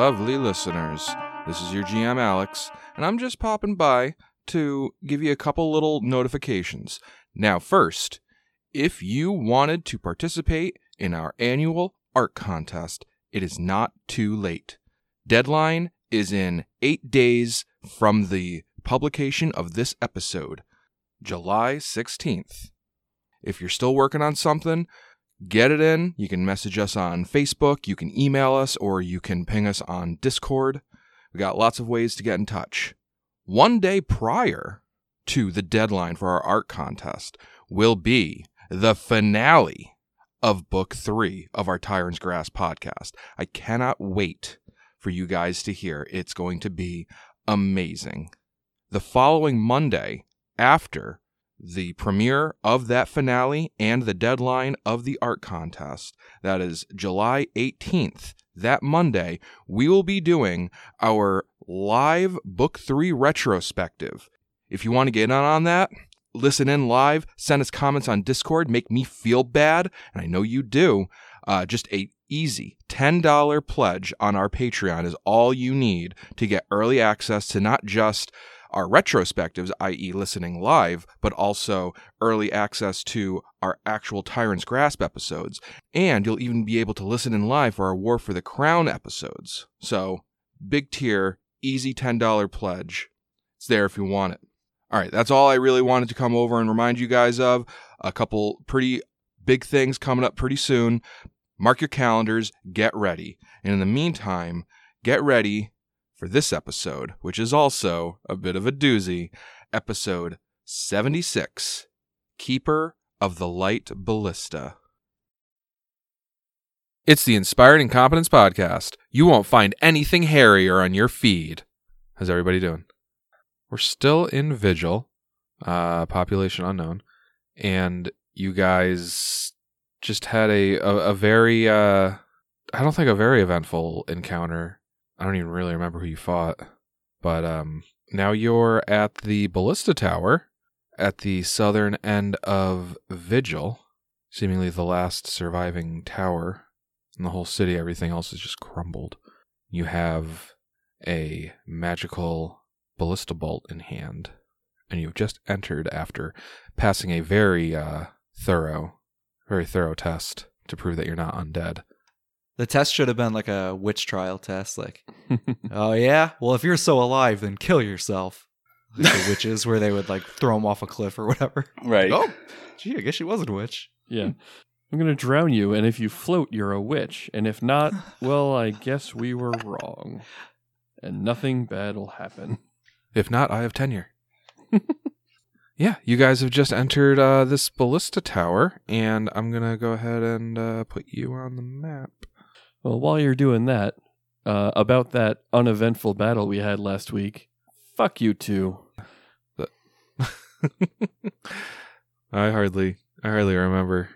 lovely listeners. This is your GM Alex, and I'm just popping by to give you a couple little notifications. Now, first, if you wanted to participate in our annual art contest, it is not too late. Deadline is in eight days from the publication of this episode, July 16th. If you're still working on something, get it in. You can message us on Facebook, you can email us, or you can ping us on Discord. We got lots of ways to get in touch. One day prior to the deadline for our art contest will be the finale of book three of our Tyrant's Grasp podcast. I cannot wait for you guys to hear. It's going to be amazing. The following Monday, after the premiere of that finale and the deadline of the art contest, that is July 18th, that Monday, we will be doing our live book three retrospective. If you want to get in on that, listen in live, send us comments on Discord, make me feel bad, and I know you do. Uh, just a easy $10 pledge on our Patreon is all you need to get early access to not just our retrospectives, i.e., listening live, but also early access to our actual Tyrant's Grasp episodes. And you'll even be able to listen in live for our War for the Crown episodes. So, big tier, easy $10 pledge. It's there if you want it. All right, that's all I really wanted to come over and remind you guys of. A couple pretty big things coming up pretty soon. Mark your calendars, get ready. And in the meantime, get ready for this episode, which is also a bit of a doozy, episode 76 Keeper of the Light Ballista. It's the Inspired Incompetence Podcast. You won't find anything hairier on your feed. How's everybody doing? We're still in Vigil, uh, population unknown, and you guys just had a, a, a very, uh, I don't think a very eventful encounter I don't even really remember who you fought, but um, now you're at the ballista tower at the southern end of Vigil, seemingly the last surviving tower in the whole city. Everything else is just crumbled. You have a magical ballista bolt in hand, and you've just entered after passing a very uh, thorough, very thorough test to prove that you're not undead. The test should have been like a witch trial test. Like, oh yeah, well if you're so alive, then kill yourself. Like the witches, where they would like throw them off a cliff or whatever. Right. Oh, gee, I guess she wasn't a witch. Yeah. I'm going to drown you, and if you float, you're a witch. And if not, well, I guess we were wrong. And nothing bad will happen. If not, I have tenure. yeah, you guys have just entered uh, this ballista tower, and I'm going to go ahead and uh, put you on the map. Well, while you're doing that, uh, about that uneventful battle we had last week, fuck you two. I hardly, I hardly remember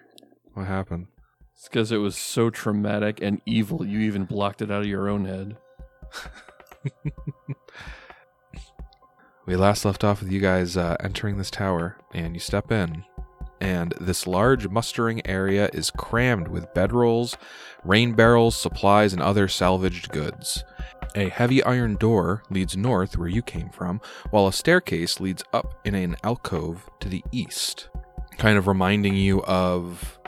what happened. It's because it was so traumatic and evil, you even blocked it out of your own head. We last left off with you guys uh, entering this tower, and you step in, and this large mustering area is crammed with bedrolls, rain barrels, supplies, and other salvaged goods. A heavy iron door leads north where you came from, while a staircase leads up in an alcove to the east, kind of reminding you of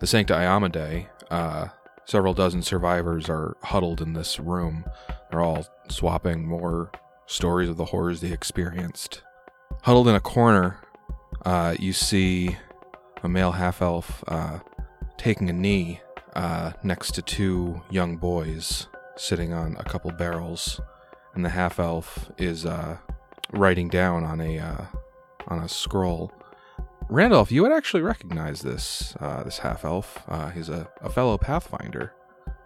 the Sancta Iomedae. Uh, several dozen survivors are huddled in this room. They're all swapping more stories of the horrors they experienced. Huddled in a corner, uh, you see a male half elf uh, taking a knee uh, next to two young boys sitting on a couple barrels, and the half elf is uh, writing down on a uh, on a scroll. Randolph, you would actually recognize this uh, this half elf. Uh, he's a, a fellow pathfinder.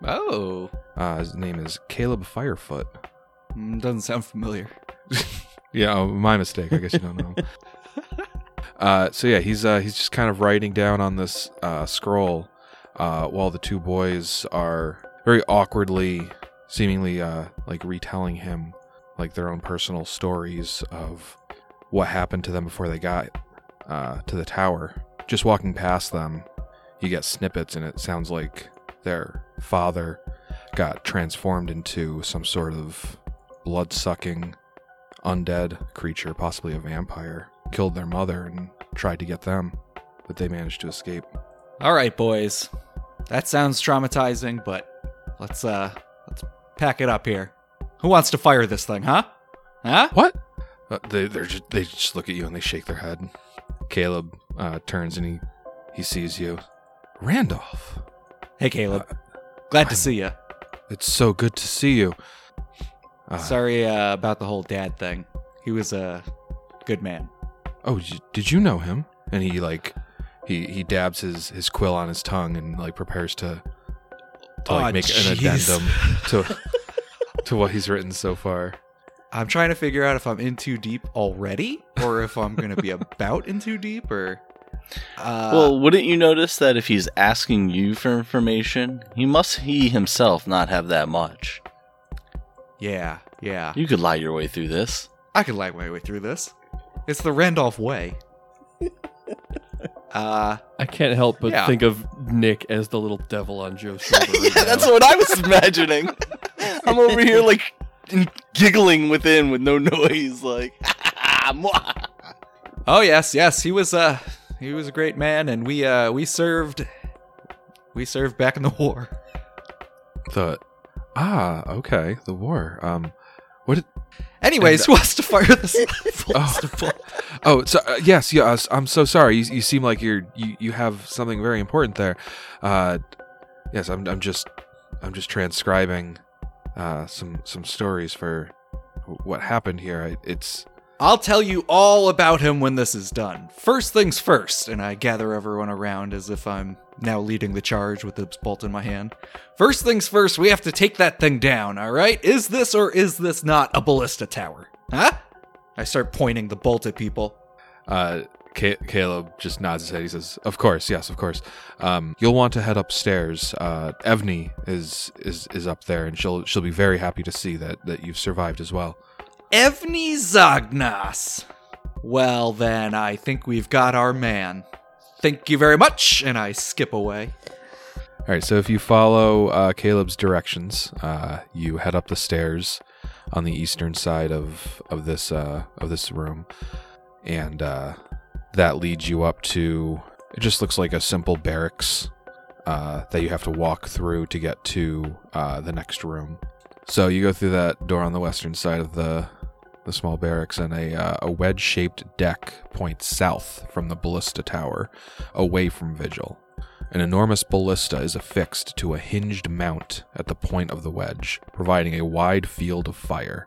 Oh, Uh, his name is Caleb Firefoot. Mm, doesn't sound familiar. Yeah, oh, my mistake. I guess you don't know. uh, so yeah, he's uh, he's just kind of writing down on this uh, scroll uh, while the two boys are very awkwardly, seemingly uh, like retelling him like their own personal stories of what happened to them before they got uh, to the tower. Just walking past them, you get snippets, and it sounds like their father got transformed into some sort of blood sucking undead creature, possibly a vampire, killed their mother and tried to get them, but they managed to escape. All right, boys. That sounds traumatizing, but let's uh let's pack it up here. Who wants to fire this thing, huh? Huh? What? Uh, they they're just, they just look at you and they shake their head. Caleb uh, turns and he he sees you. Randolph, Hey, Caleb. Glad to see you. it's so good to see you. Uh, Sorry uh, about the whole dad thing. He was a good man. Oh, did you know him? And he like he he dabs his his quill on his tongue and like prepares to to like Aw, make an addendum to to what he's written so far. I'm trying to figure out if I'm in too deep already, or if I'm going to be about in too deep, or. Uh, well, wouldn't you notice that if he's asking you for information, he must he himself not have that much? yeah, yeah. You could lie your way through this. I could lie my way through this. It's the Randolph way. uh, I can't help but Yeah. think of Nick as the little devil on Joe's shoulder. right yeah, that's what I was imagining. I'm over here like giggling within with no noise, like. oh yes, yes, he was uh he was a great man, and we uh we served we served back in the war. The ah okay the war. Um, what did Anyways, who wants to fire this? oh oh so uh, yes yes I'm so sorry. You, you seem like you're you you have something very important there. Uh, yes I'm I'm just I'm just transcribing uh some some stories for what happened here. I, it's I'll tell you all about him when this is done. First things first, and I gather everyone around as if I'm now leading the charge with the bolt in my hand. First things first, we have to take that thing down, alright? Is this or is this not a ballista tower? Huh? I start pointing the bolt at people. Uh, Ca- Caleb just nods his head. He says, "Of course, yes, of course. Um, you'll want to head upstairs. Uh, is is is up there, and she'll she'll be very happy to see that that you've survived as well." Evni Zagnas. Well, then, I think we've got our man. Thank you very much, and I skip away. All right. So if you follow uh, Caleb's directions, uh, you head up the stairs on the eastern side of of this uh, of this room, and uh, that leads you up to. It just looks like a simple barracks uh, that you have to walk through to get to uh, the next room. So you go through that door on the western side of the the small barracks, and a uh, a wedge shaped deck points south from the ballista tower, away from Vigil. An enormous ballista is affixed to a hinged mount at the point of the wedge, providing a wide field of fire.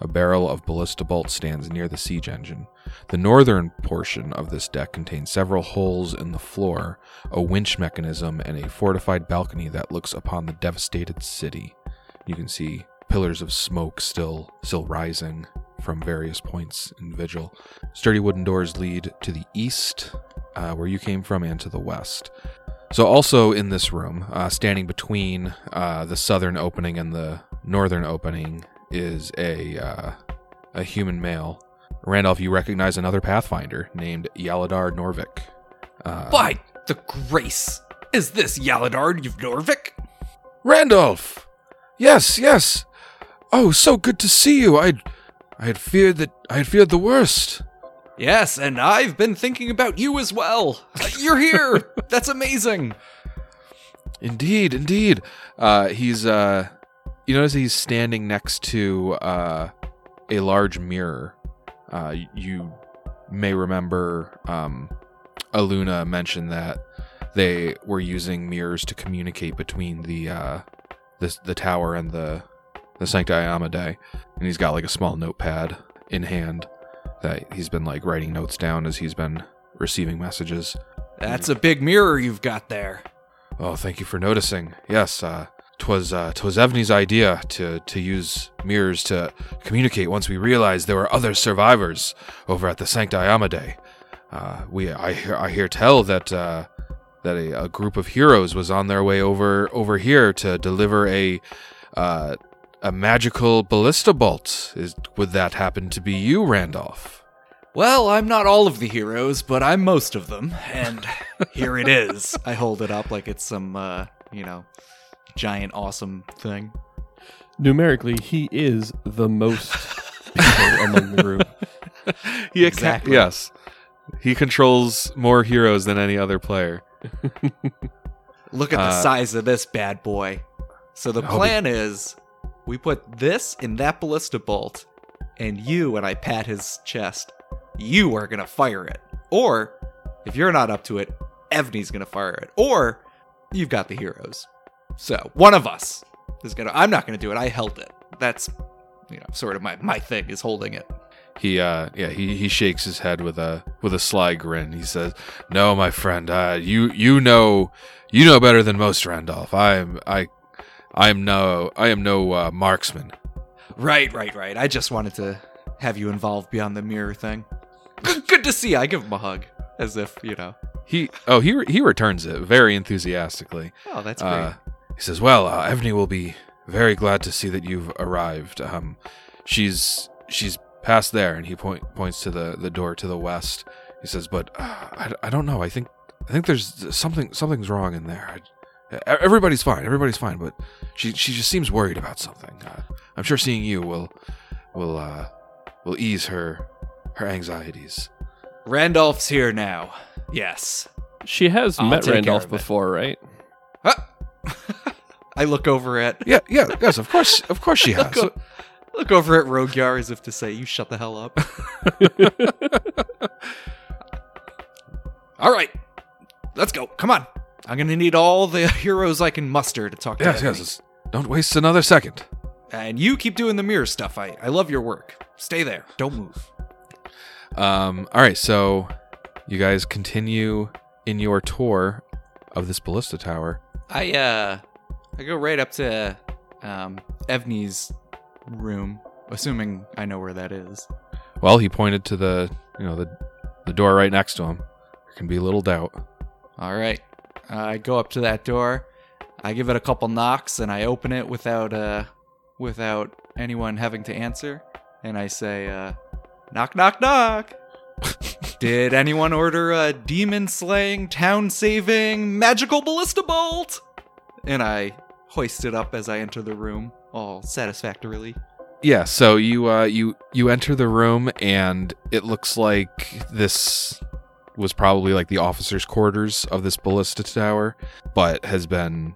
A barrel of ballista bolt stands near the siege engine. The northern portion of this deck contains several holes in the floor, a winch mechanism, and a fortified balcony that looks upon the devastated city. You can see pillars of smoke still still rising from various points in Vigil. Sturdy wooden doors lead to the east, uh, where you came from, and to the west. So, also in this room, uh, standing between uh, the southern opening and the northern opening, is a uh, a human male. Randolph, you recognize another Pathfinder named Yaladar Norvik. Uh, By the grace, is this Yaladard of Norvik? Randolph! Yes, yes. Oh, so good to see you. I, I had feared that I had feared the worst. Yes, and I've been thinking about you as well. You're here. That's amazing. Indeed, indeed. Uh, he's uh, you notice he's standing next to uh, a large mirror. Uh, you may remember um, Aluna mentioned that they were using mirrors to communicate between the uh, the the tower and the the Sancta Iomedae, and he's got like a small notepad in hand that he's been like writing notes down as he's been receiving messages. That's a big mirror you've got there. Oh, thank you for noticing. Yes, uh, twas uh, twas Evney's idea to to use mirrors to communicate. Once we realized there were other survivors over at the Sancta Iomedae, uh, we I hear I hear tell that uh, that a, a group of heroes was on their way over over here to deliver a uh, a magical ballista bolt. Is would that happen to be you, Randolph? Well, I'm not all of the heroes, but I'm most of them. And here it is. I hold it up like it's some, uh, you know, giant awesome thing. Numerically, he is the most people among the group. He acca- Exactly. yes. He controls more heroes than any other player. Look at the Uh, size of this bad boy. So the I'll be- plan is we put this in that ballista bolt, and you, and I pat his chest, you are going to fire it. Or, if you're not up to it, Evney's going to fire it. Or, you've got the heroes. So, one of us is going to. I'm not going to do it. I held it. That's, you know, sort of my, my thing is holding it. He uh yeah, he, he shakes his head with a with a sly grin. He says, "No, my friend, uh you you know you know better than most, Randolph. I am I I am no I am no uh, marksman." Right, right, right. I just wanted to have you involved beyond the mirror thing. Good, good to see you. I give him a hug. As if, you know. He oh, he re- he returns it very enthusiastically. Oh, that's great. Uh, he says, "Well, uh, Evney will be very glad to see that you've arrived. Um, she's she's past there," and he point points to the the door to the west. He says, "But uh, I, I don't know. I think I think there's something something's wrong in there. I, everybody's fine. Everybody's fine, but she she just seems worried about something. Uh, I'm sure seeing you will will uh will ease her her anxieties." Randolph's here now. Yes. She has I'll met Randolph before, right? Ah. I look over at Yeah, yeah, yes, of course, of course she has. look, look over at Rogyar as if to say, "You shut the hell up." all right, let's go. Come on. I'm gonna need all the heroes I can muster to talk to. yes, yes. Don't waste another second. And you keep doing the mirror stuff. I I love your work. Stay there. Don't move. Um, all right, so you guys continue in your tour of this ballista tower. I uh I go right up to um Evney's room, assuming I know where that is. Well, he pointed to the you know the the door right next to him. There can be little doubt. All right. I go up to that door. I give it a couple knocks and I open it without uh without anyone having to answer and I say uh knock knock knock. Did anyone order a demon slaying, town saving, magical ballista bolt? And I hoist it up as I enter the room, all satisfactorily. Yeah, so you uh you you enter the room and it looks like this was probably like the officers' quarters of this ballista tower, but has been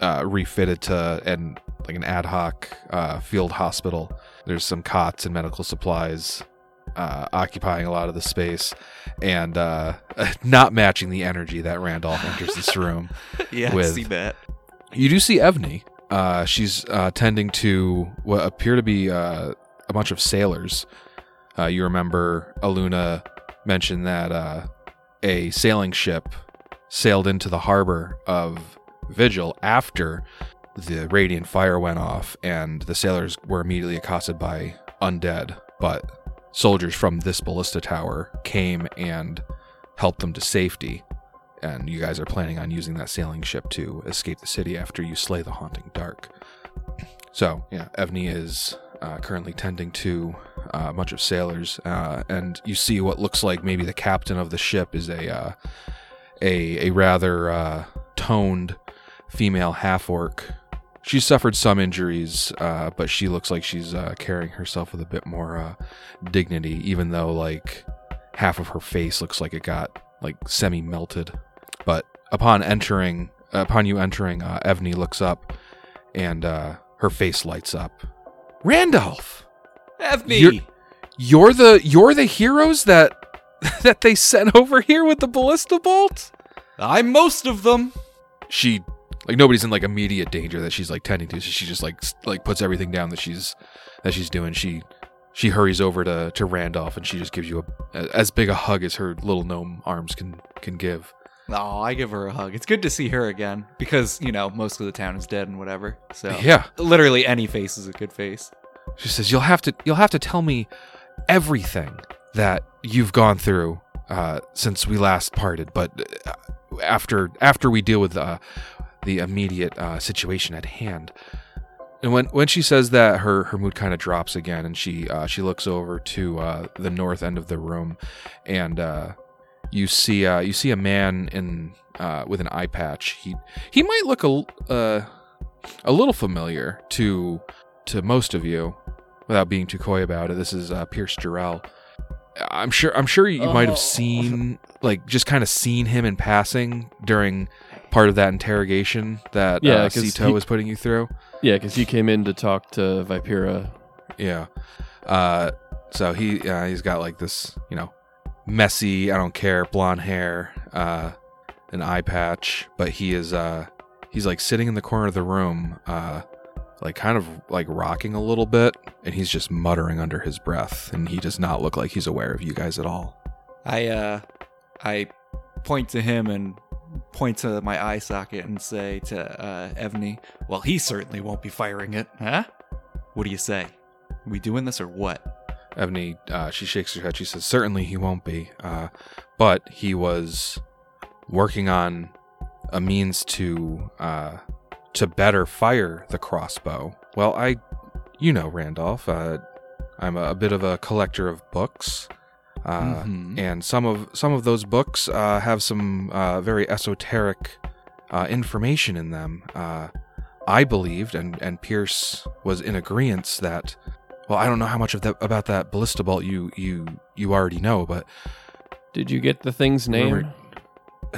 uh, refitted to and like an ad hoc uh, field hospital. There's some cots and medical supplies uh, occupying a lot of the space, and uh, not matching the energy that Randolph enters this room. Yeah, With- see that. You do see Evney. Uh, she's uh, tending to what appear to be uh, a bunch of sailors. Uh, you remember Aluna mentioned that uh, a sailing ship sailed into the harbor of Vigil after the radiant fire went off, and the sailors were immediately accosted by undead. But soldiers from this ballista tower came and helped them to safety and you guys are planning on using that sailing ship to escape the city after you slay the haunting dark. So, yeah, Evney is uh, currently tending to uh, a bunch of sailors, uh, and you see what looks like maybe the captain of the ship is a uh, a a rather toned female half orc. She's suffered some injuries, uh, but she looks like she's uh, carrying herself with a bit more uh, dignity, even though like half of her face looks like it got like semi melted. But upon entering, upon you entering, Evney looks up, and her face lights up. Randolph, Evney! You're- you're the you're the heroes that that they sent over here with the ballista bolt. I'm most of them. She like nobody's in like immediate danger that she's like tending to. So she just like like puts everything down that she's that she's doing. She she hurries over to to Randolph and she just gives you a, a as big a hug as her little gnome arms can can give. Oh, I give her a hug. It's good to see her again because, you know, most of the town is dead and whatever. So, Yeah, literally any face is a good face. She says, "You'll have to you'll have to tell me everything that you've gone through uh, since we last parted. But uh, after after we deal with uh, the immediate uh, situation at hand." And when when she says that, her her mood kind of drops again, and she uh, she looks over to uh, the north end of the room, and uh, you see uh, you see a man in uh, with an eye patch. He he might look a a little familiar to to most of you, without being too coy about it. This is uh, Pierce Jarrell. I'm sure. I'm sure you might Oh. have seen, like, just kind of seen him in passing during part of that interrogation that Yeah, uh, Sito he- was putting you through. Yeah, because he came in to talk to Vipera. Yeah. Uh, so he uh, he's got like this, you know, messy, I don't care, blonde hair, uh, an eye patch, but he is uh he's like sitting in the corner of the room, uh like kind of like rocking a little bit, and he's just muttering under his breath, and he does not look like he's aware of you guys at all. I uh I point to him and point to my eye socket and say to uh Evney, well he certainly won't be firing it, huh? What do you say? we doing this or what? Evney, uh, she shakes her head. She says, "Certainly he won't be, uh, but he was working on a means to uh, to better fire the crossbow." Well, I, you know, Randolph, uh, I'm a, a bit of a collector of books, uh, Mhm. and some of some of those books uh, have some uh, very esoteric uh, information in them. Uh, I believed, and and Pierce was in agreement that. Well, I don't know how much of that about that ballista bolt you you you already know, but Did you get the thing's name?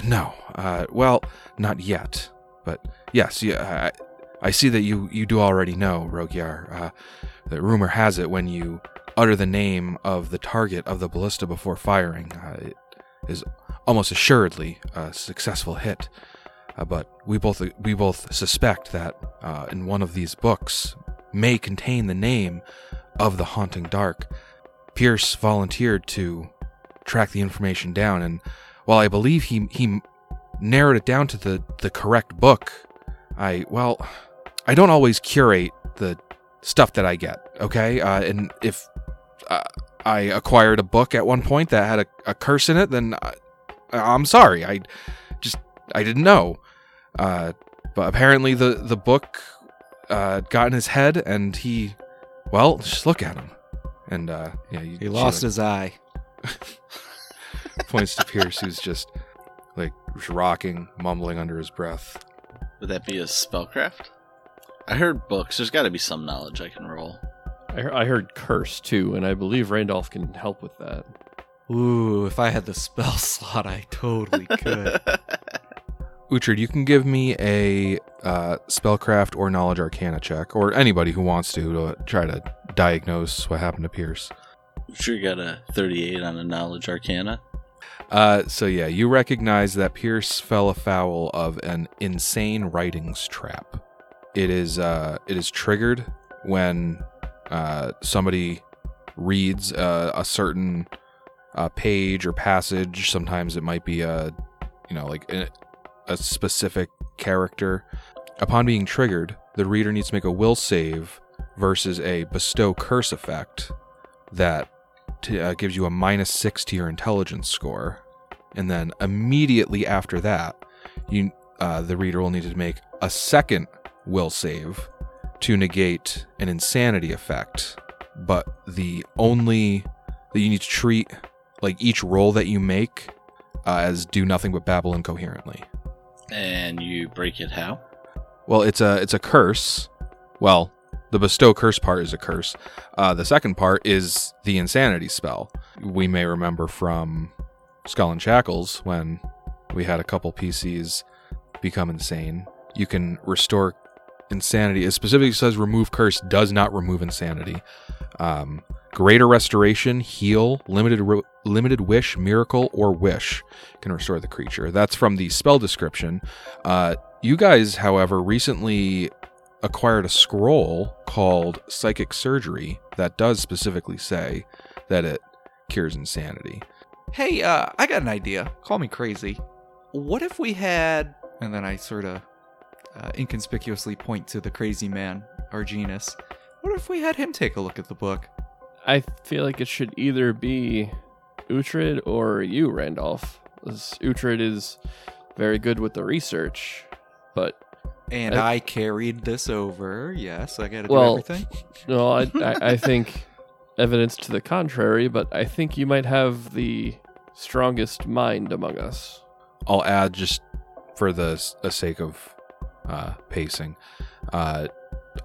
No. Uh, well, not yet, but yes, yeah. I, I see that you you do already know, Rogyar. Uh, the rumor has it when you utter the name of the target of the ballista before firing, uh, it is almost assuredly a successful hit. Uh, but we both we both suspect that uh, in one of these books may contain the name of the haunting dark. Pierce volunteered to track the information down, and while I believe he he narrowed it down to the the correct book, I well, I don't always curate the stuff that I get. Okay, uh, and if uh, I acquired a book at one point that had a, a curse in it, then I, I'm sorry. I just I didn't know. Uh, but apparently the the book uh, got in his head, and he well, just look at him. And uh, yeah, you, He lost his eye. points to Pierce, who's just like rocking, mumbling under his breath. Would that be a spellcraft? I heard books. There's got to be some knowledge I can roll. I, he- I heard curse too, and I believe Randolph can help with that. Ooh, if I had the spell slot, I totally could. Uhtred, you can give me a uh, spellcraft or knowledge arcana check, or anybody who wants to, to try to diagnose what happened to Pierce. sure you got a 38 on a knowledge arcana. Uh, so yeah, you recognize that Pierce fell afoul of an insane writings trap. It is uh, it is triggered when uh, somebody reads uh, a certain uh, page or passage. Sometimes it might be a you know like a, a specific character. Upon being triggered, the reader needs to make a will save versus a bestow curse effect that t- uh, gives you a minus six to your intelligence score, and then immediately after that, you uh, the reader will need to make a second will save to negate an insanity effect. But the only that you need to treat like each roll that you make uh, as do nothing but babble incoherently. And you break it how? Well, it's a it's a curse. Well, the bestow curse part is a curse. Uh, the second part is the insanity spell. We may remember from Skull and Shackles when we had a couple PCs become insane. You can restore insanity. It specifically says remove curse does not remove insanity. Um, greater restoration, heal, limited ro- limited wish, miracle, or wish can restore the creature. That's from the spell description. Uh, you guys, however, recently acquired a scroll called Psychic Surgery that does specifically say that it cures insanity. hey, uh, I got an idea. Call me crazy. What if we had. And then I sort of uh, inconspicuously point to the crazy man, our Arginus. What if we had him take a look at the book? I feel like it should either be Uhtred or you, Randolph. 'Cause Uhtred is very good with the research, but And Uh, I carried this over. Yes, I got to do Well- everything. no, I, I, I think evidence to the contrary. But I think you might have the strongest mind among us. I'll add just for the, the sake of uh, pacing. Uh,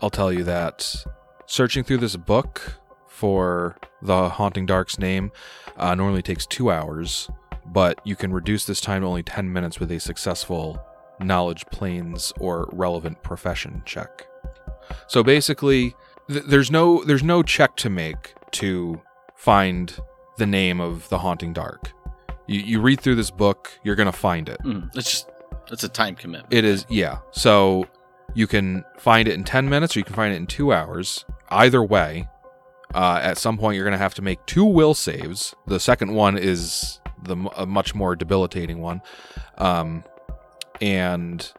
I'll tell you that searching through this book for the Haunting Dark's name uh, normally takes two hours, but you can reduce this time to only 10 minutes with a successful knowledge planes or relevant profession check. So basically, th- there's no there's no check to make to find the name of the Haunting Dark. You, you read through this book, you're gonna find it. Mm, it's just it's a time commitment. It is, yeah. So you can find it in 10 minutes or you can find it in two hours. Either way, uh, at some point you're going to have to make two will saves. The second one is the m- a much more debilitating one. Um, and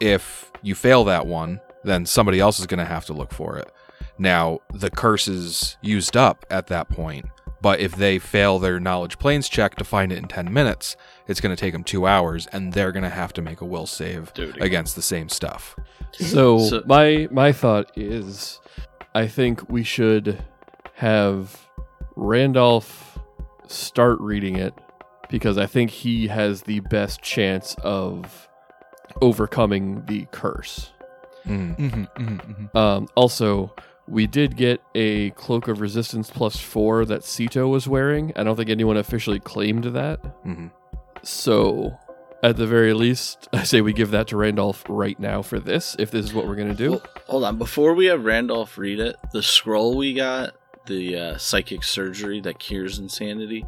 if you fail that one, then somebody else is going to have to look for it. Now, the curse is used up at that point, but if they fail their knowledge planes check to find it in 10 minutes, it's going to take them two hours, and they're going to have to make a will save Dude, against the same stuff. So, So- my my thought is, I think we should have Randolph start reading it because I think he has the best chance of overcoming the curse. Mm. Mm-hmm, mm-hmm, Um, also, we did get a cloak of resistance plus four that Sito was wearing. I don't think anyone officially claimed that. hmm So, at the very least, I say we give that to Randolph right now for this, if this is what we're going to do. Well, hold on, before we have Randolph read it, the scroll we got, the uh, psychic surgery that cures insanity.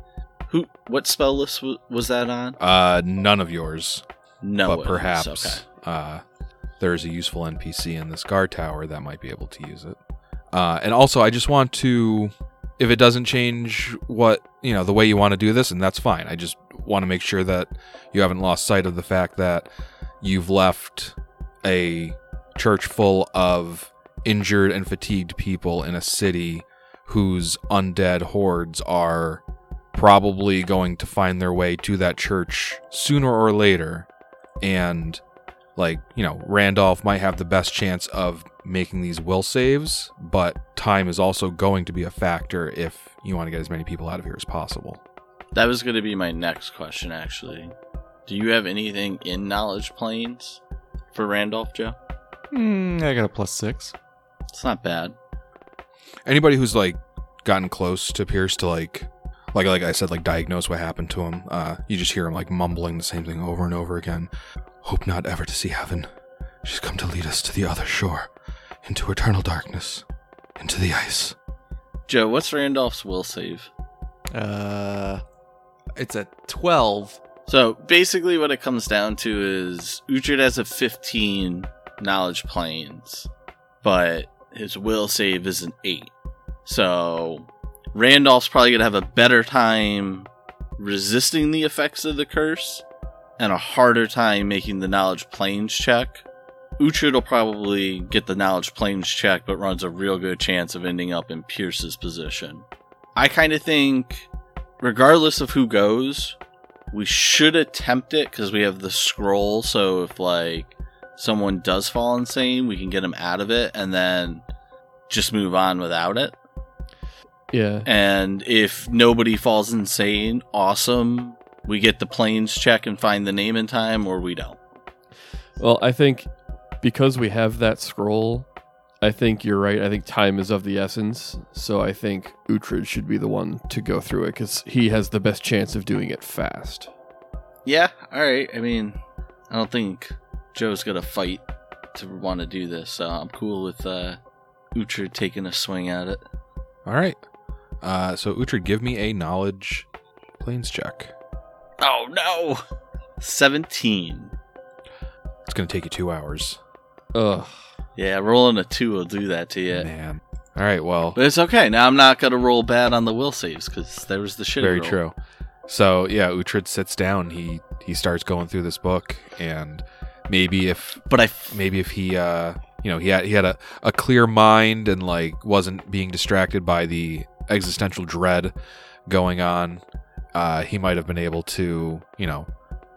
Who? What spell list w- was that on? Uh, none of yours, No, but perhaps Okay. uh, there's a useful NPC in this guard tower that might be able to use it. Uh, and also, I just want to, if it doesn't change what you know the way you want to do this, and that's fine. I just want to make sure that you haven't lost sight of the fact that you've left a church full of injured and fatigued people in a city whose undead hordes are probably going to find their way to that church sooner or later and like you know randolph might have the best chance of making these will saves but time is also going to be a factor if you want to get as many people out of here as possible That was going to be my next question, actually. Do you have anything in knowledge planes for Randolph, Joe? mm, I got a plus six. It's not bad. anybody who's like gotten close to pierce to like like like i said like diagnose what happened to him uh you just hear him like mumbling the same thing over and over again hope not ever to see heaven she's come to lead us to the other shore into eternal darkness into the ice Joe, what's Randolph's will save? Uh, it's a twelve. So basically, what it comes down to is Uhtred has a 15 knowledge planes, but his will save is an 8. So Randolph's probably going to have a better time resisting the effects of the curse and a harder time making the knowledge planes check. Uhtred will probably get the knowledge planes check, but runs a real good chance of ending up in Pierce's position. I kind of think, regardless of who goes, we should attempt it because we have the scroll. So if like someone does fall insane, we can get them out of it and then just move on without it. Yeah. And if nobody falls insane, awesome. We get the planes check and find the name in time, or we don't. Well, I think because we have that scroll, I think you're right. I think time is of the essence. So I think Uhtred should be the one to go through it because he has the best chance of doing it fast. Yeah, all right. I mean, I don't think Joe's gonna fight to want to do this, so I'm cool with uh, Uhtred taking a swing at it. all right uh so uhtred give me a knowledge planes check Oh no! 17. it's gonna take you two hours Ugh. Yeah, rolling a 2 will do that to you. man all right well But it's okay. Now I'm not going to roll bad on the will saves because there was the shit. Very roll. true. So yeah, Uhtred sits down. He he starts going through this book, and maybe if But I. F- maybe if he uh you know he had he had a, a clear mind and like wasn't being distracted by the existential dread going on, uh he might have been able to you know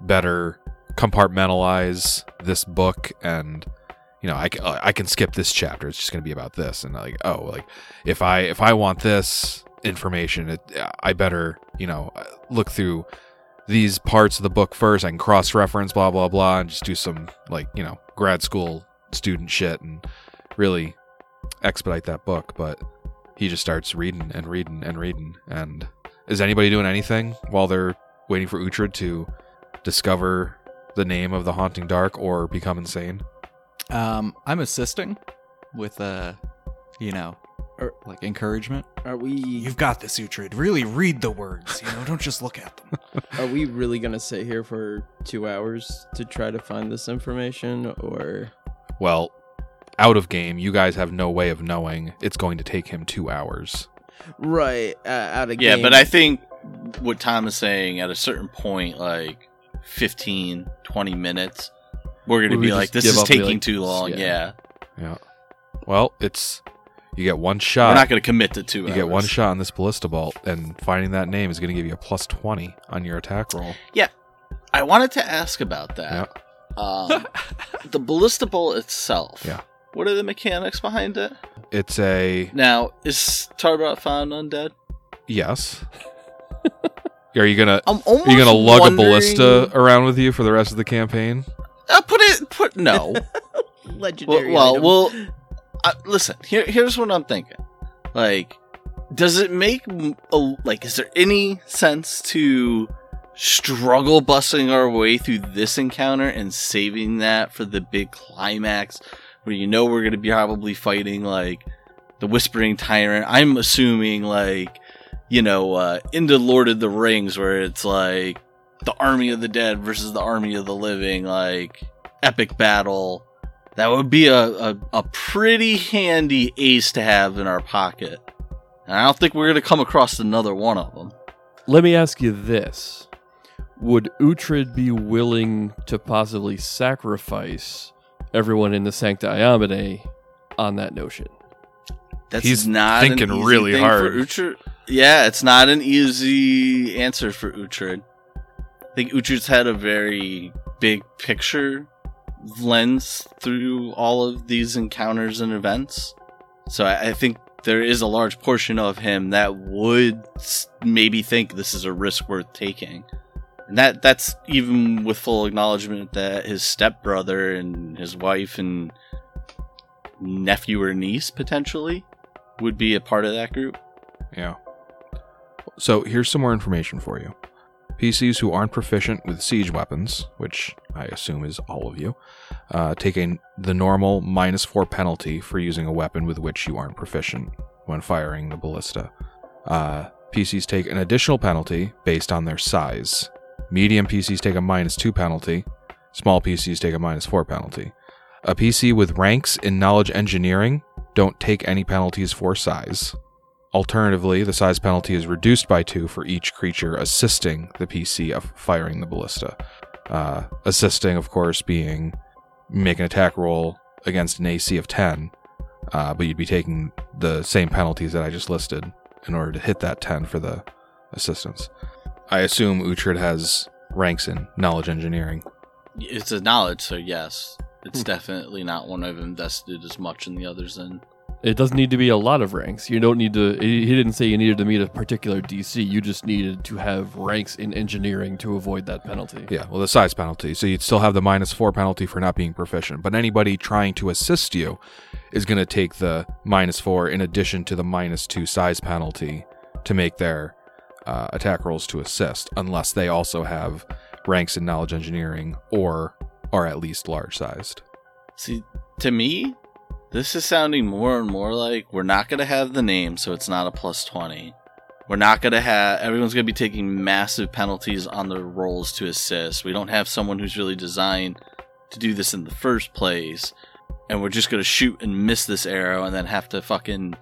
better compartmentalize this book and you know I, I can skip this chapter it's just going to be about this and like oh like if i if i want this information it, i better you know look through these parts of the book first. I can cross reference, blah blah blah, and just do some like you know grad school student shit and really expedite that book. But he just starts reading and reading and reading. And is anybody doing anything while they're waiting for Uhtred to discover the name of the haunting dark or become insane? Um, I'm assisting with uh, you know, Are- like encouragement. Are we You've got this, Uhtred. Really read the words. You know, don't just look at them. are we really gonna sit here for two hours to try to find this information, or Well, out of game, you guys have no way of knowing it's going to take him two hours. right uh, out of game Yeah, game? but I think what Tom is saying at a certain point, like 15, 20 minutes, we're going to We be like, this is up and be taking like, too long. yeah. Yeah. Yeah. Well, it's you get one shot. We're not going to commit to two you hours. get one shot on this ballista bolt, and finding that name is going to give you a plus twenty on your attack roll. Yeah, I wanted to ask about that. Um, the ballista bolt itself. Yeah. What are the mechanics behind it? It's a Now, is Tarbot found undead? yes. Are you gonna I'm almost are you gonna lug wondering- a ballista around with you for the rest of the campaign? Uh, put it. Put no. well, legendary. well, item. well uh, listen. Here, here's what I'm thinking. Like, does it make m- a, like? Is there any sense to struggle busting our way through this encounter and saving that for the big climax, where you know we're going to be probably fighting like the Whispering Tyrant? I'm assuming like you know uh, into Lord of the Rings, where it's like the army of the dead versus the army of the living, like epic battle. That would be a, a, a pretty handy ace to have in our pocket. And I don't think we're going to come across another one of them. Let me ask you this. Would Uhtred be willing to possibly sacrifice everyone in the Sancta Iamine on that notion? That's He's not an thinking easy really thing hard. For Uhtred. Yeah, it's not an easy answer for Uhtred. I think Uhtred's had a very big picture lens through all of these encounters and events. So I, I think there is a large portion of him that would maybe think this is a risk worth taking. And that that's even with full acknowledgement that his stepbrother and his wife and nephew or niece potentially would be a part of that group. Yeah. So here's some more information for you. PCs who aren't proficient with siege weapons, which I assume is all of you, uh, take the normal minus four penalty for using a weapon with which you aren't proficient when firing the ballista. Uh, PCs take an additional penalty based on their size. Medium PCs take a minus two penalty. Small PCs take a minus four penalty. A PC with ranks in knowledge engineering don't take any penalties for size. Alternatively, the size penalty is reduced by two for each creature assisting the PC of firing the ballista. Uh, assisting, of course, being make an attack roll against an AC of 10, uh, but you'd be taking the same penalties that I just listed in order to hit that 10 for the assistance. I assume Uhtred has ranks in knowledge engineering. It's a knowledge, so yes. It's Hmm. definitely not one I've invested as much in the others in. It doesn't need to be a lot of ranks. You don't need to. He he didn't say you needed to meet a particular DC. You just needed to have ranks in engineering to avoid that penalty. Yeah, well, the size penalty. So you'd still have the minus four penalty for not being proficient. But anybody trying to assist you is going to take the minus four in addition to the minus two size penalty to make their uh, attack rolls to assist, unless they also have ranks in knowledge engineering or are at least large sized. See, to me, this is sounding more and more like we're not going to have the name, so it's not a plus 20. We're not going to have, everyone's going to be taking massive penalties on their rolls to assist. We don't have someone who's really designed to do this in the first place. And we're just going to shoot and miss this arrow and then have to fucking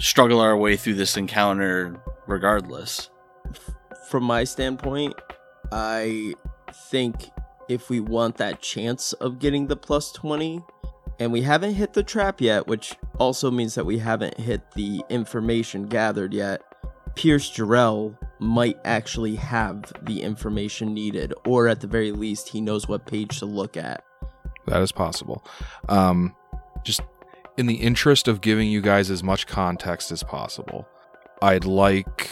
struggle our way through this encounter regardless. from my standpoint, I think if we want that chance of getting the plus 20, and we haven't hit the trap yet, which also means that we haven't hit the information gathered yet, Pierce Jarrell might actually have the information needed, or at the very least, he knows what page to look at. That is possible. Um, just in the interest of giving you guys as much context as possible, I'd like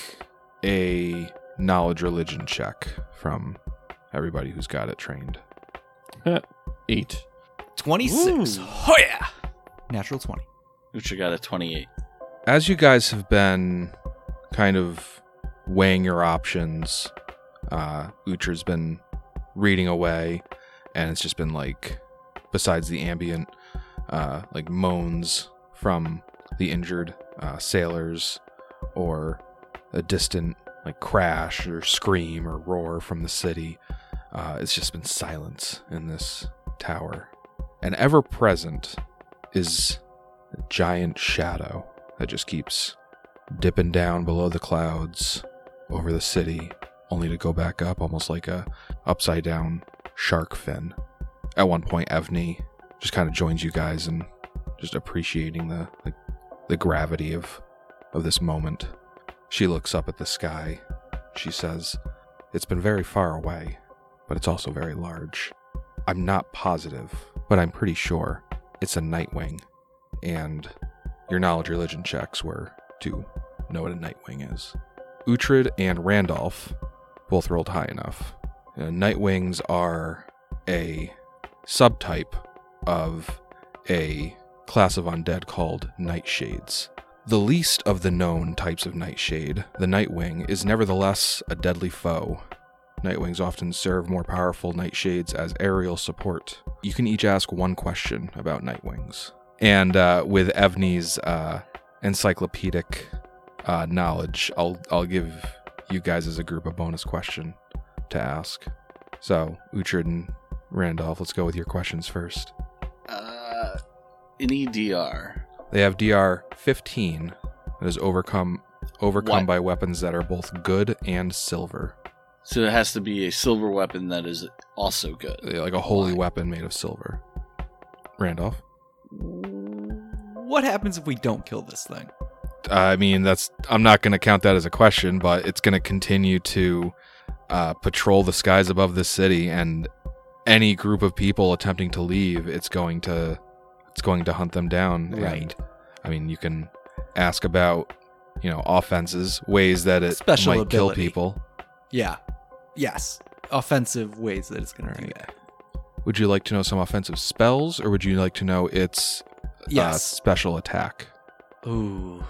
a knowledge religion check from everybody who's got it trained. Eight. 26. Oh yeah. Natural 20. Ucha got a 28. As you guys have been kind of weighing your options, uh, Uhtred's been reading away, and it's just been like, besides the ambient, uh, like moans from the injured uh, sailors, or a distant like crash or scream or roar from the city. Uh, it's just been silence in this tower, and ever present is a giant shadow that just keeps dipping down below the clouds over the city, only to go back up almost like a upside down shark fin. At one point, Evney just kind of joins you guys and just appreciating the like, the gravity of of this moment. She looks up at the sky. She says, "It's been very far away, but it's also very large. I'm not positive, but I'm pretty sure it's a Nightwing." And your knowledge religion checks were to know what a Nightwing is. Uhtred and Randolph both rolled high enough. Uh, Nightwings are a subtype of a class of undead called Nightshades. The least of the known types of Nightshade, the Nightwing, is nevertheless a deadly foe. Nightwings often serve more powerful Nightshades as aerial support. You can each ask one question about Nightwings. And uh, with Evney's uh, encyclopedic uh, knowledge, I'll I'll give you guys as a group a bonus question to ask. So, Uhtred and Randolph, let's go with your questions first. Uh, DR? They have DR 15 that is overcome overcome What? by weapons that are both good and silver. So it has to be a silver weapon that is also good. Like a holy Why? weapon made of silver. Randolph. What happens if we don't kill this thing? I mean, that's I'm not going to count that as a question, but it's going to continue to uh, patrol the skies above the city, and any group of people attempting to leave, it's going to it's going to hunt them down. Right. And, I mean, you can ask about you know offenses, ways that it Special might kill people. Yeah. Yes. Offensive ways that it's going to do that. Would you like to know some offensive spells, or would you like to know its uh, Yes. special attack? Ooh.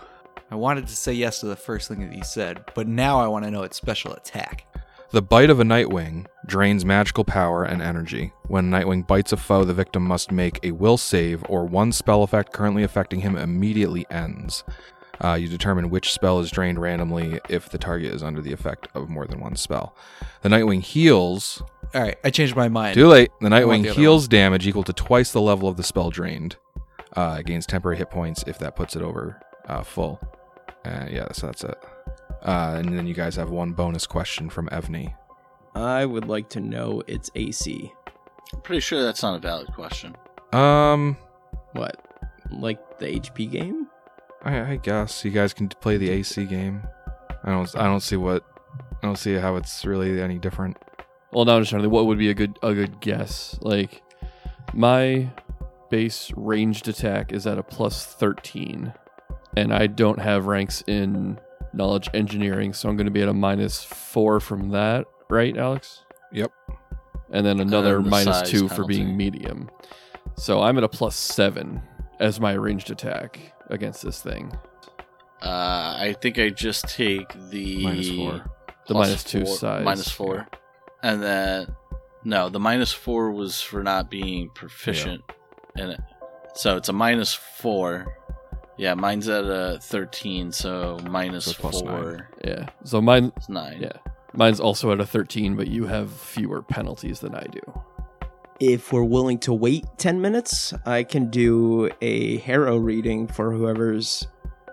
I wanted to say yes to the first thing that you said, but now I want to know its special attack. The bite of a Nightwing drains magical power and energy. When Nightwing bites a foe, the victim must make a will save, or one spell effect currently affecting him immediately ends. Uh, you determine which spell is drained randomly if the target is under the effect of more than one spell. The Nightwing heals. All right, I changed my mind. Too late. The Nightwing the heals damage equal to twice the level of the spell drained. Uh, gains temporary hit points if that puts it over uh, full. Uh, yeah, so that's it. Uh, and then you guys have one bonus question from Evney. I would like to know its AC. I'm pretty sure that's not a valid question. Um, What? Like the HP game? I, I guess you guys can play the AC game. I don't. I don't see what. I don't see how it's really any different. Well, now I'm just trying to think what would be a good a good guess. Like my base ranged attack is at a plus 13, and I don't have ranks in knowledge engineering, so I'm going to be at a minus four from that, right, Alex? Yep. And then another And the minus size two for being medium. So I'm at a plus seven as my ranged attack against this thing. Uh, I think I just take the Minus four. The plus minus two four- size. minus four, and then no, the minus four was for not being proficient in it. So it's a minus four. Yeah, mine's at a thirteen, so minus So plus four Yeah. So mine is nine. Yeah. Mine's also at a 13, but you have fewer penalties than I do. If we're willing to wait 10 minutes, I can do a Harrow reading for whoever's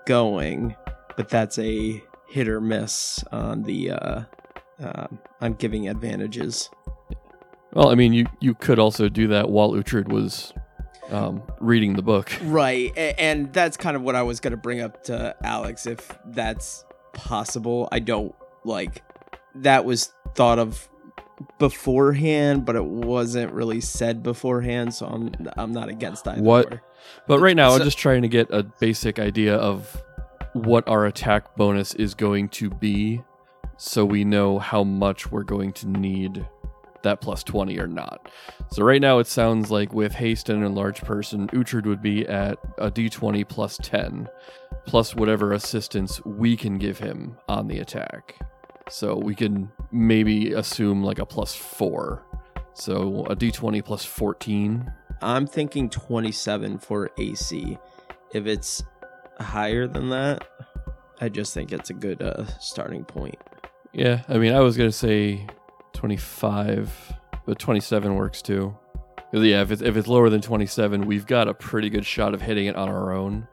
going, but that's a hit or miss on the uh, uh on giving advantages. Well, I mean, you you could also do that while Uhtred was um, reading the book. Right, and that's kind of what I was going to bring up to Alex if that's possible. I don't like that was thought of beforehand, but it wasn't really said beforehand, so I'm I'm not against either. What- or. But right now, I'm just trying to get a basic idea of what our attack bonus is going to be, so we know how much we're going to need that plus 20 or not. So right now it sounds like with haste and enlarged person, Uhtred would be at a d20 plus 10, plus whatever assistance we can give him on the attack. So we can maybe assume like a plus 4. So a d20 plus 14. I'm thinking 27 for AC. If it's higher than that, I just think it's a good uh, starting point. Yeah, I mean, I was going to say 25, but 27 works too. yeah, if it's, if it's lower than 27, we've got a pretty good shot of hitting it on our own.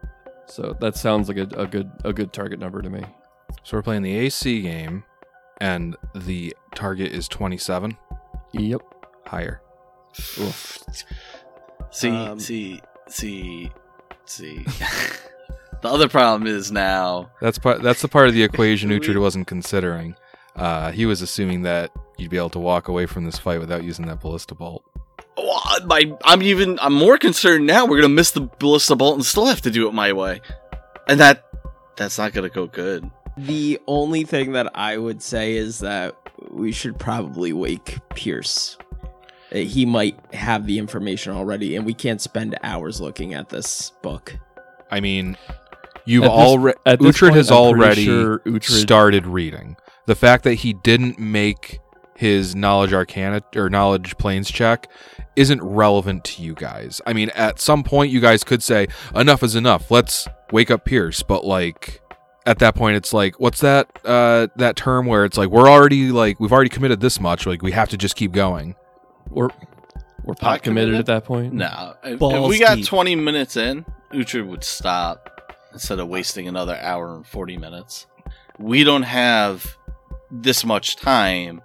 So that sounds like a, a good a good target number to me. So we're playing the AC game, and the target is 27 Yep. higher. Oof. See, Um, see, see, see. the other problem is now. That's part. That's the part of the equation We- Uhtred wasn't considering. Uh, he was assuming that you'd be able to walk away from this fight without using that ballista bolt. Oh, my, I'm even. I'm more concerned now. We're gonna miss the ballista bolt and still have to do it my way, and that that's not gonna go good. The only thing that I would say is that we should probably wake Pierce. Uh, He might have the information already, and we can't spend hours looking at this book. I mean, you've already At Uhtred has I'm already sure Uhtred, started reading. The fact that he didn't make his knowledge arcana or knowledge planes check isn't relevant to you guys. I mean, at some point you guys could say enough is enough. Let's wake up Pierce, but like at that point it's like what's that uh that term where it's like we're already like we've already committed this much, like we have to just keep going. we're we're Pot pot committed committed? at that point. No, if, if we got deep. 20 minutes in, Uhtred would stop instead of wasting another hour and 40 minutes. We don't have this much time.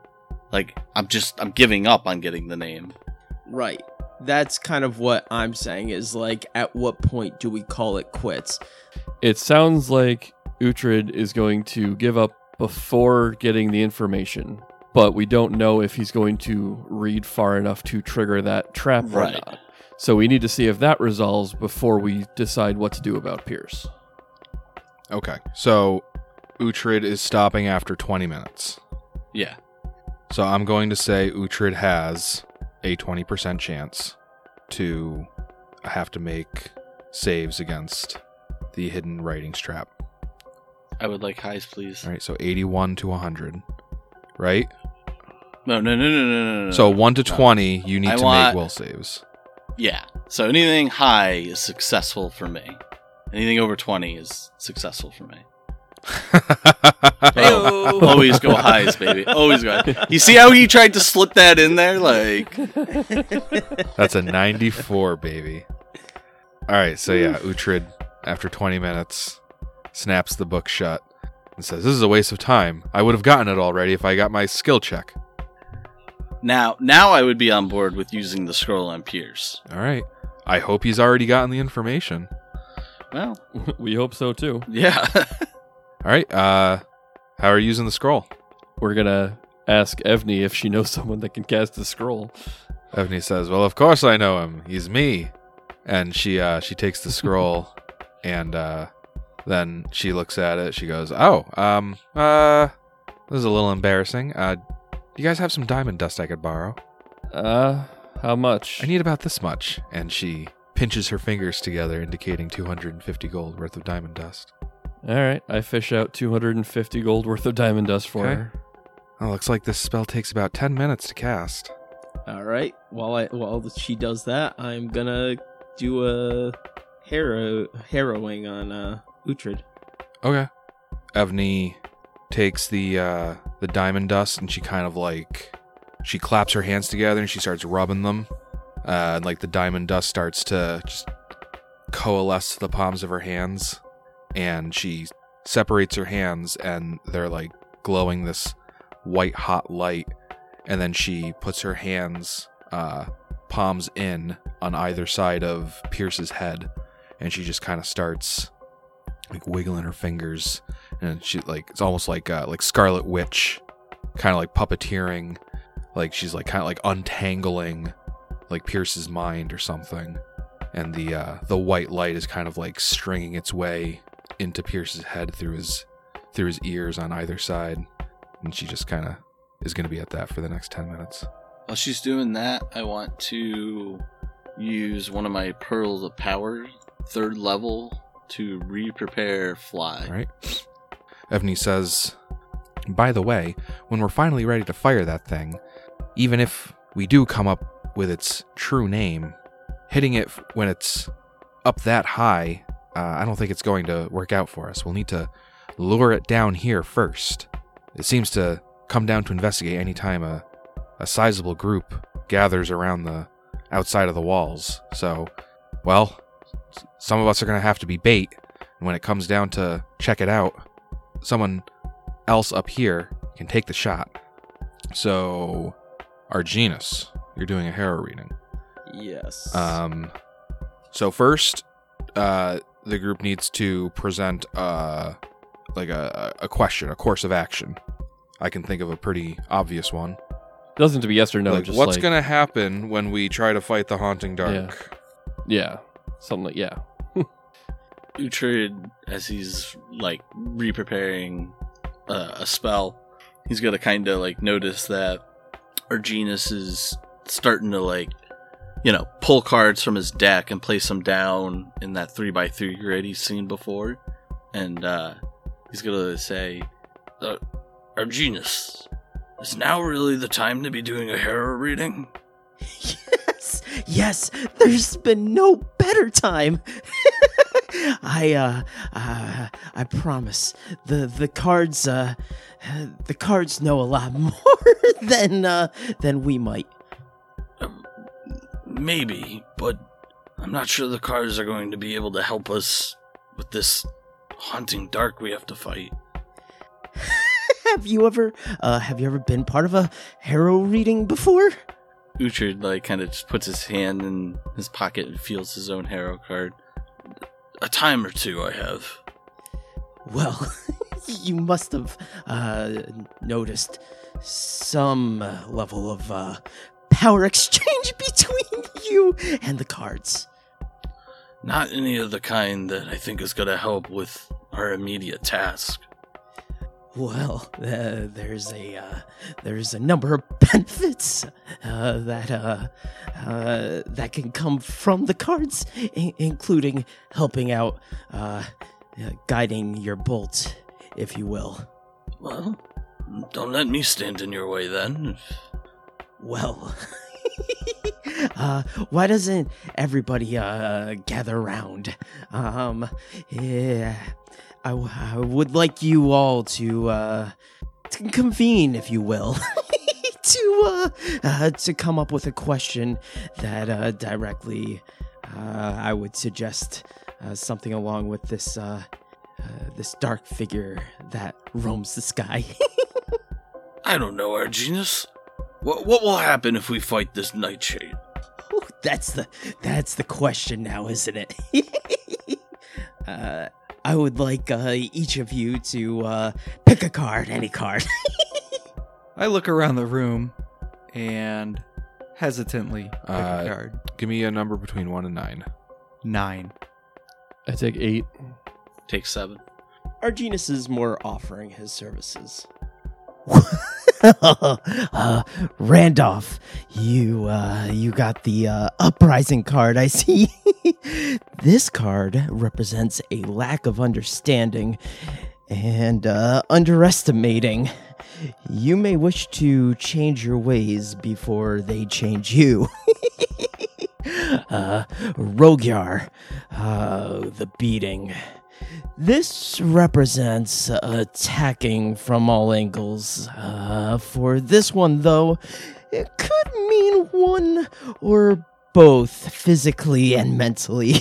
Like, I'm just, I'm giving up on getting the name. Right. That's kind of what I'm saying is like, at what point do we call it quits? It sounds like Uhtred is going to give up before getting the information, but we don't know if he's going to read far enough to trigger that trap or not. So we need to see if that resolves before we decide what to do about Pierce. Okay. So Uhtred is stopping after 20 minutes. Yeah. So I'm going to say Uhtred has a 20% chance to have to make saves against the hidden writings trap. I would like highs, please. All right, so 81 to 100. Right? No, no, no, no, no, no, no. So 1 to no. 20, you need I to want- make will saves. Yeah. So anything high is successful for me. Anything over 20 is successful for me. Heyo. Always go highs, baby. Always go. Highs. You see how he tried to slip that in there? Like, That's a 94, baby. All right, so yeah, Uhtred, after 20 minutes, snaps the book shut and says, This is a waste of time. I would have gotten it already if I got my skill check. now, now I would be on board with using the scroll on Pierce. All right. I hope he's already gotten the information. Well, we hope so too. yeah. All right. Uh, how are you using the scroll? We're gonna ask Evney if she knows someone that can cast the scroll. Evney says, "Well, of course I know him. He's me." And she uh, she takes the scroll, and uh, then she looks at it. She goes, "Oh, um, uh, this is a little embarrassing. Uh, you guys have some diamond dust I could borrow? Uh, how much? I need about this much." And she pinches her fingers together, indicating 250 gold worth of diamond dust. All right, I fish out 250 gold worth of diamond dust for Okay. her. Oh, looks like this spell takes about 10 minutes to cast. All right. While I while she does that, I'm gonna do a harrow harrowing on uh Uhtred. Okay. Evney takes the uh the diamond dust and she kind of like she claps her hands together and she starts rubbing them. Uh and like the diamond dust starts to just coalesce to the palms of her hands and she separates her hands and they're like glowing this white hot light. And then she puts her hands uh palms in on either side of Pierce's head. And she just kind of starts like wiggling her fingers. And she like it's almost like uh like scarlet witch kind of like puppeteering. Like she's like kind of like untangling like pierce's mind or something. And the uh the white light is kind of like stringing its way into pierce's head through his through his ears on either side and she just kind of is going to be at that for the next 10 minutes. While she's doing that, I want to use one of my pearls of power, third level, to re-prepare fly. All right. Evney says, By the way, when we're finally ready to fire that thing, even if we do come up with its true name, hitting it when it's up that high, uh, I don't think it's going to work out for us. We'll need to lure it down here first. It seems to come down to investigate any time a, a sizable group gathers around the outside of the walls. So, well, some of us are going to have to be bait. And when it comes down to check it out, someone else up here can take the shot. So, Arginus, you're doing a harrow reading. Yes. Um, so first, uh, the group needs to present uh, like a, a question, a course of action. I can think of a pretty obvious one. Doesn't have to be yes or no. like, just what's like, gonna happen when we try to fight the haunting dark? Yeah, something like yeah. Uhtred, as he's like re-preparing uh, a spell, he's gonna kind of like notice that Arginus is starting to like, you know, pull cards from his deck and place them down in that three by three grid he's seen before, and uh, he's gonna say, uh, "Arginus, is now really the time to be doing a harrow reading?" yes, yes. There's been no better time. I uh, uh, I promise the the cards uh, the cards know a lot more than uh than we might. Maybe, but I'm not sure the cards are going to be able to help us with this haunting dark we have to fight. Have you ever uh have you ever been part of a harrow reading before? Uhtred like kind of just puts his hand in his pocket and feels his own harrow card. A time or two, I have. Well, you must have uh, noticed some level of uh, power exchange between you and the cards. Not any of the kind that I think is going to help with our immediate task. Well, uh, there's a uh, there's a number of benefits uh, that uh, uh, that can come from the cards, I- including helping out, uh, uh, guiding your bolt, if you will. Well, don't let me stand in your way then. Well, uh, why doesn't everybody uh, gather around? Um, yeah, I, w- I would like you all to, uh, to convene, if you will, to uh, uh, to come up with a question that uh, directly uh, I would suggest something along with this this dark figure that roams the sky. I don't know, Arginus. What, what will happen if we fight this nightshade? Ooh, that's the that's the question now, isn't it? uh, I would like uh, each of you to uh, pick a card, any card. I look around the room and hesitantly pick Uh, a card. Give me a number between one and nine. Nine. I take eight. Take seven. Our Arginus is more offering his services. uh, Randolph, you uh, you got the uh, uprising card. I see. this card represents a lack of understanding and uh, underestimating. You may wish to change your ways before they change you. uh, Rogyar, uh, the beating. This represents uh, attacking from all angles. Uh, for this one, though, it could mean one or both physically and mentally.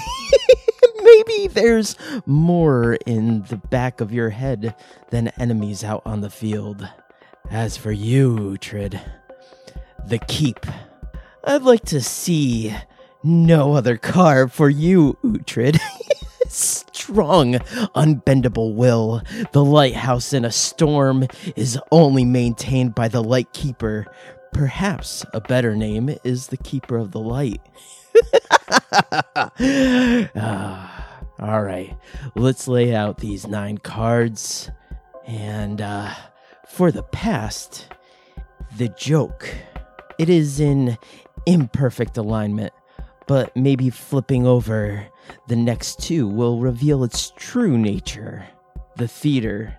Maybe there's more in the back of your head than enemies out on the field. As for you, Trid, the keep. I'd like to see no other card for you, Uhtred. Strong, unbendable will. The lighthouse in a storm is only maintained by the light keeper. Perhaps a better name is the keeper of the light. Ah, all right, let's lay out these nine cards. And uh, For the past, the joke. It is in imperfect alignment, but maybe flipping over the next two will reveal its true nature. The theater.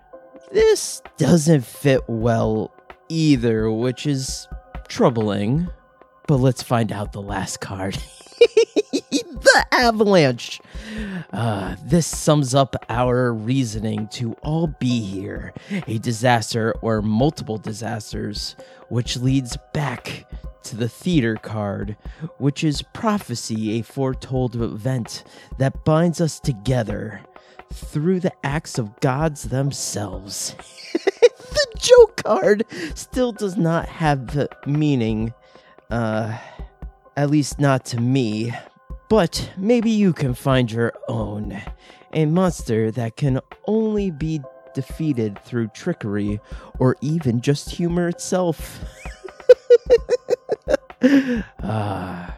This doesn't fit well either, which is troubling. But let's find out the last card. the avalanche. Uh, this sums up our reasoning to all be here a disaster or multiple disasters, which leads back to the theater card, which is prophecy, a foretold event that binds us together through the acts of gods themselves. the joke card still does not have the meaning, uh, at least not to me, but maybe you can find your own. A monster that can only be defeated through trickery or even just humor itself. Ah,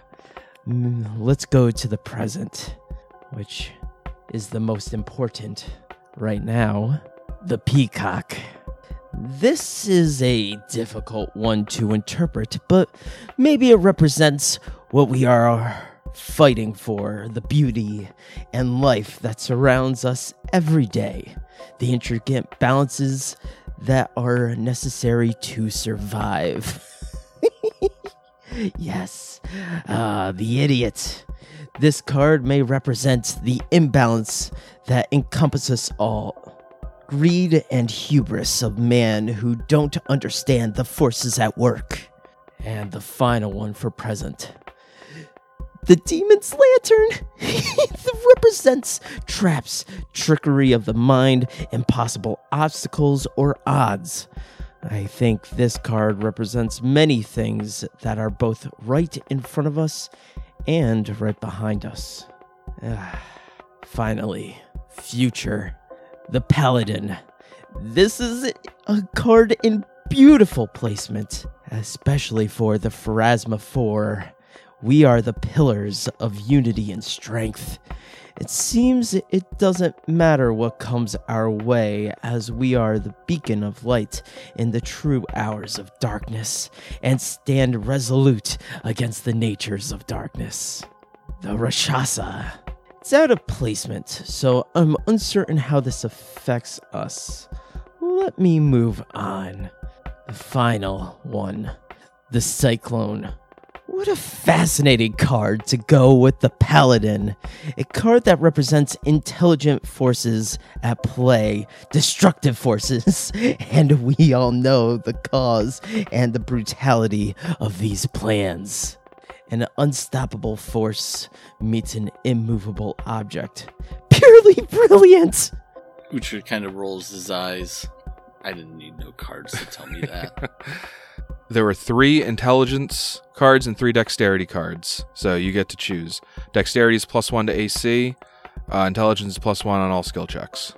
mm, let's go to the present, which is the most important right now the peacock. This is a difficult one to interpret, but maybe it represents what we are fighting for the beauty and life that surrounds us every day, the intricate balances that are necessary to survive. yes, ah, the idiot. This card may represent the imbalance that encompasses all greed and hubris of man who don't understand the forces at work. And the final one for present. The demon's lantern represents traps, trickery of the mind, impossible obstacles or odds. I think this card represents many things that are both right in front of us and right behind us. Ah, Finally, future. The Paladin. This is a card in beautiful placement, especially for the Pharasma 4. We are the pillars of unity and strength. It seems it doesn't matter what comes our way, as we are the beacon of light in the true hours of darkness, and stand resolute against the natures of darkness. The Rakshasa. It's out of placement, so I'm uncertain how this affects us. Let me move on. The final one the Cyclone. What a fascinating card to go with the Paladin. A card that represents intelligent forces at play, destructive forces, and we all know the cause and the brutality of these plans. An unstoppable force meets an immovable object. Purely brilliant! Uhtred kind of rolls his eyes. I didn't need no cards to tell me that. There were three intelligence cards and three dexterity cards, so you get to choose. Dexterity is plus one to AC. Uh, intelligence is plus one on all skill checks.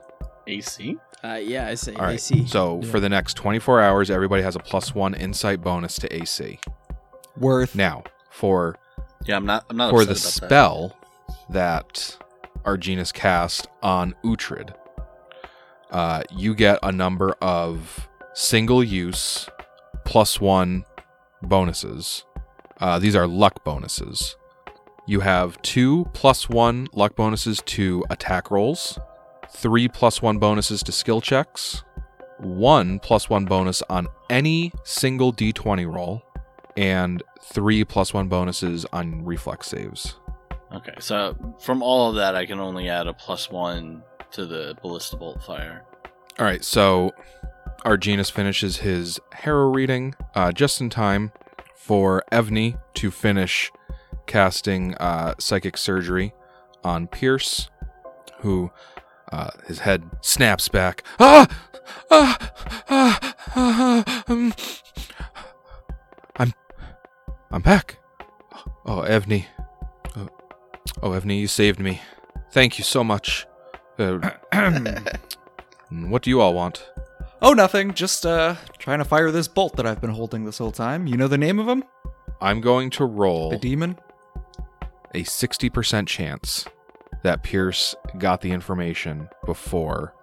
AC? Uh, yeah, I say All right. AC. So for the next 24 hours, everybody has a plus one insight bonus to AC. Worth. Now, for Yeah, I'm not. I'm not for the upset about spell that Arginus cast on Uhtred, uh, you get a number of single use plus one bonuses. Uh, these are luck bonuses. You have two plus one luck bonuses to attack rolls, three plus one bonuses to skill checks, one plus one bonus on any single d20 roll, and three plus one bonuses on reflex saves. Okay, so from all of that, I can only add a plus one to the ballista bolt fire. All right, so Arginus finishes his harrow reading uh, just in time for Evney to finish casting uh, psychic surgery on Pierce, who uh, his head snaps back. Ah! Ah! Ah! ah, um, I'm, I'm back. Oh, Evney. Oh, oh, Evney, you saved me. Thank you so much. Uh, what do you all want? Oh, nothing. Just uh, trying to fire this bolt that I've been holding this whole time. You know the name of him? I'm going to roll The demon? a 60% chance that Pierce got the information before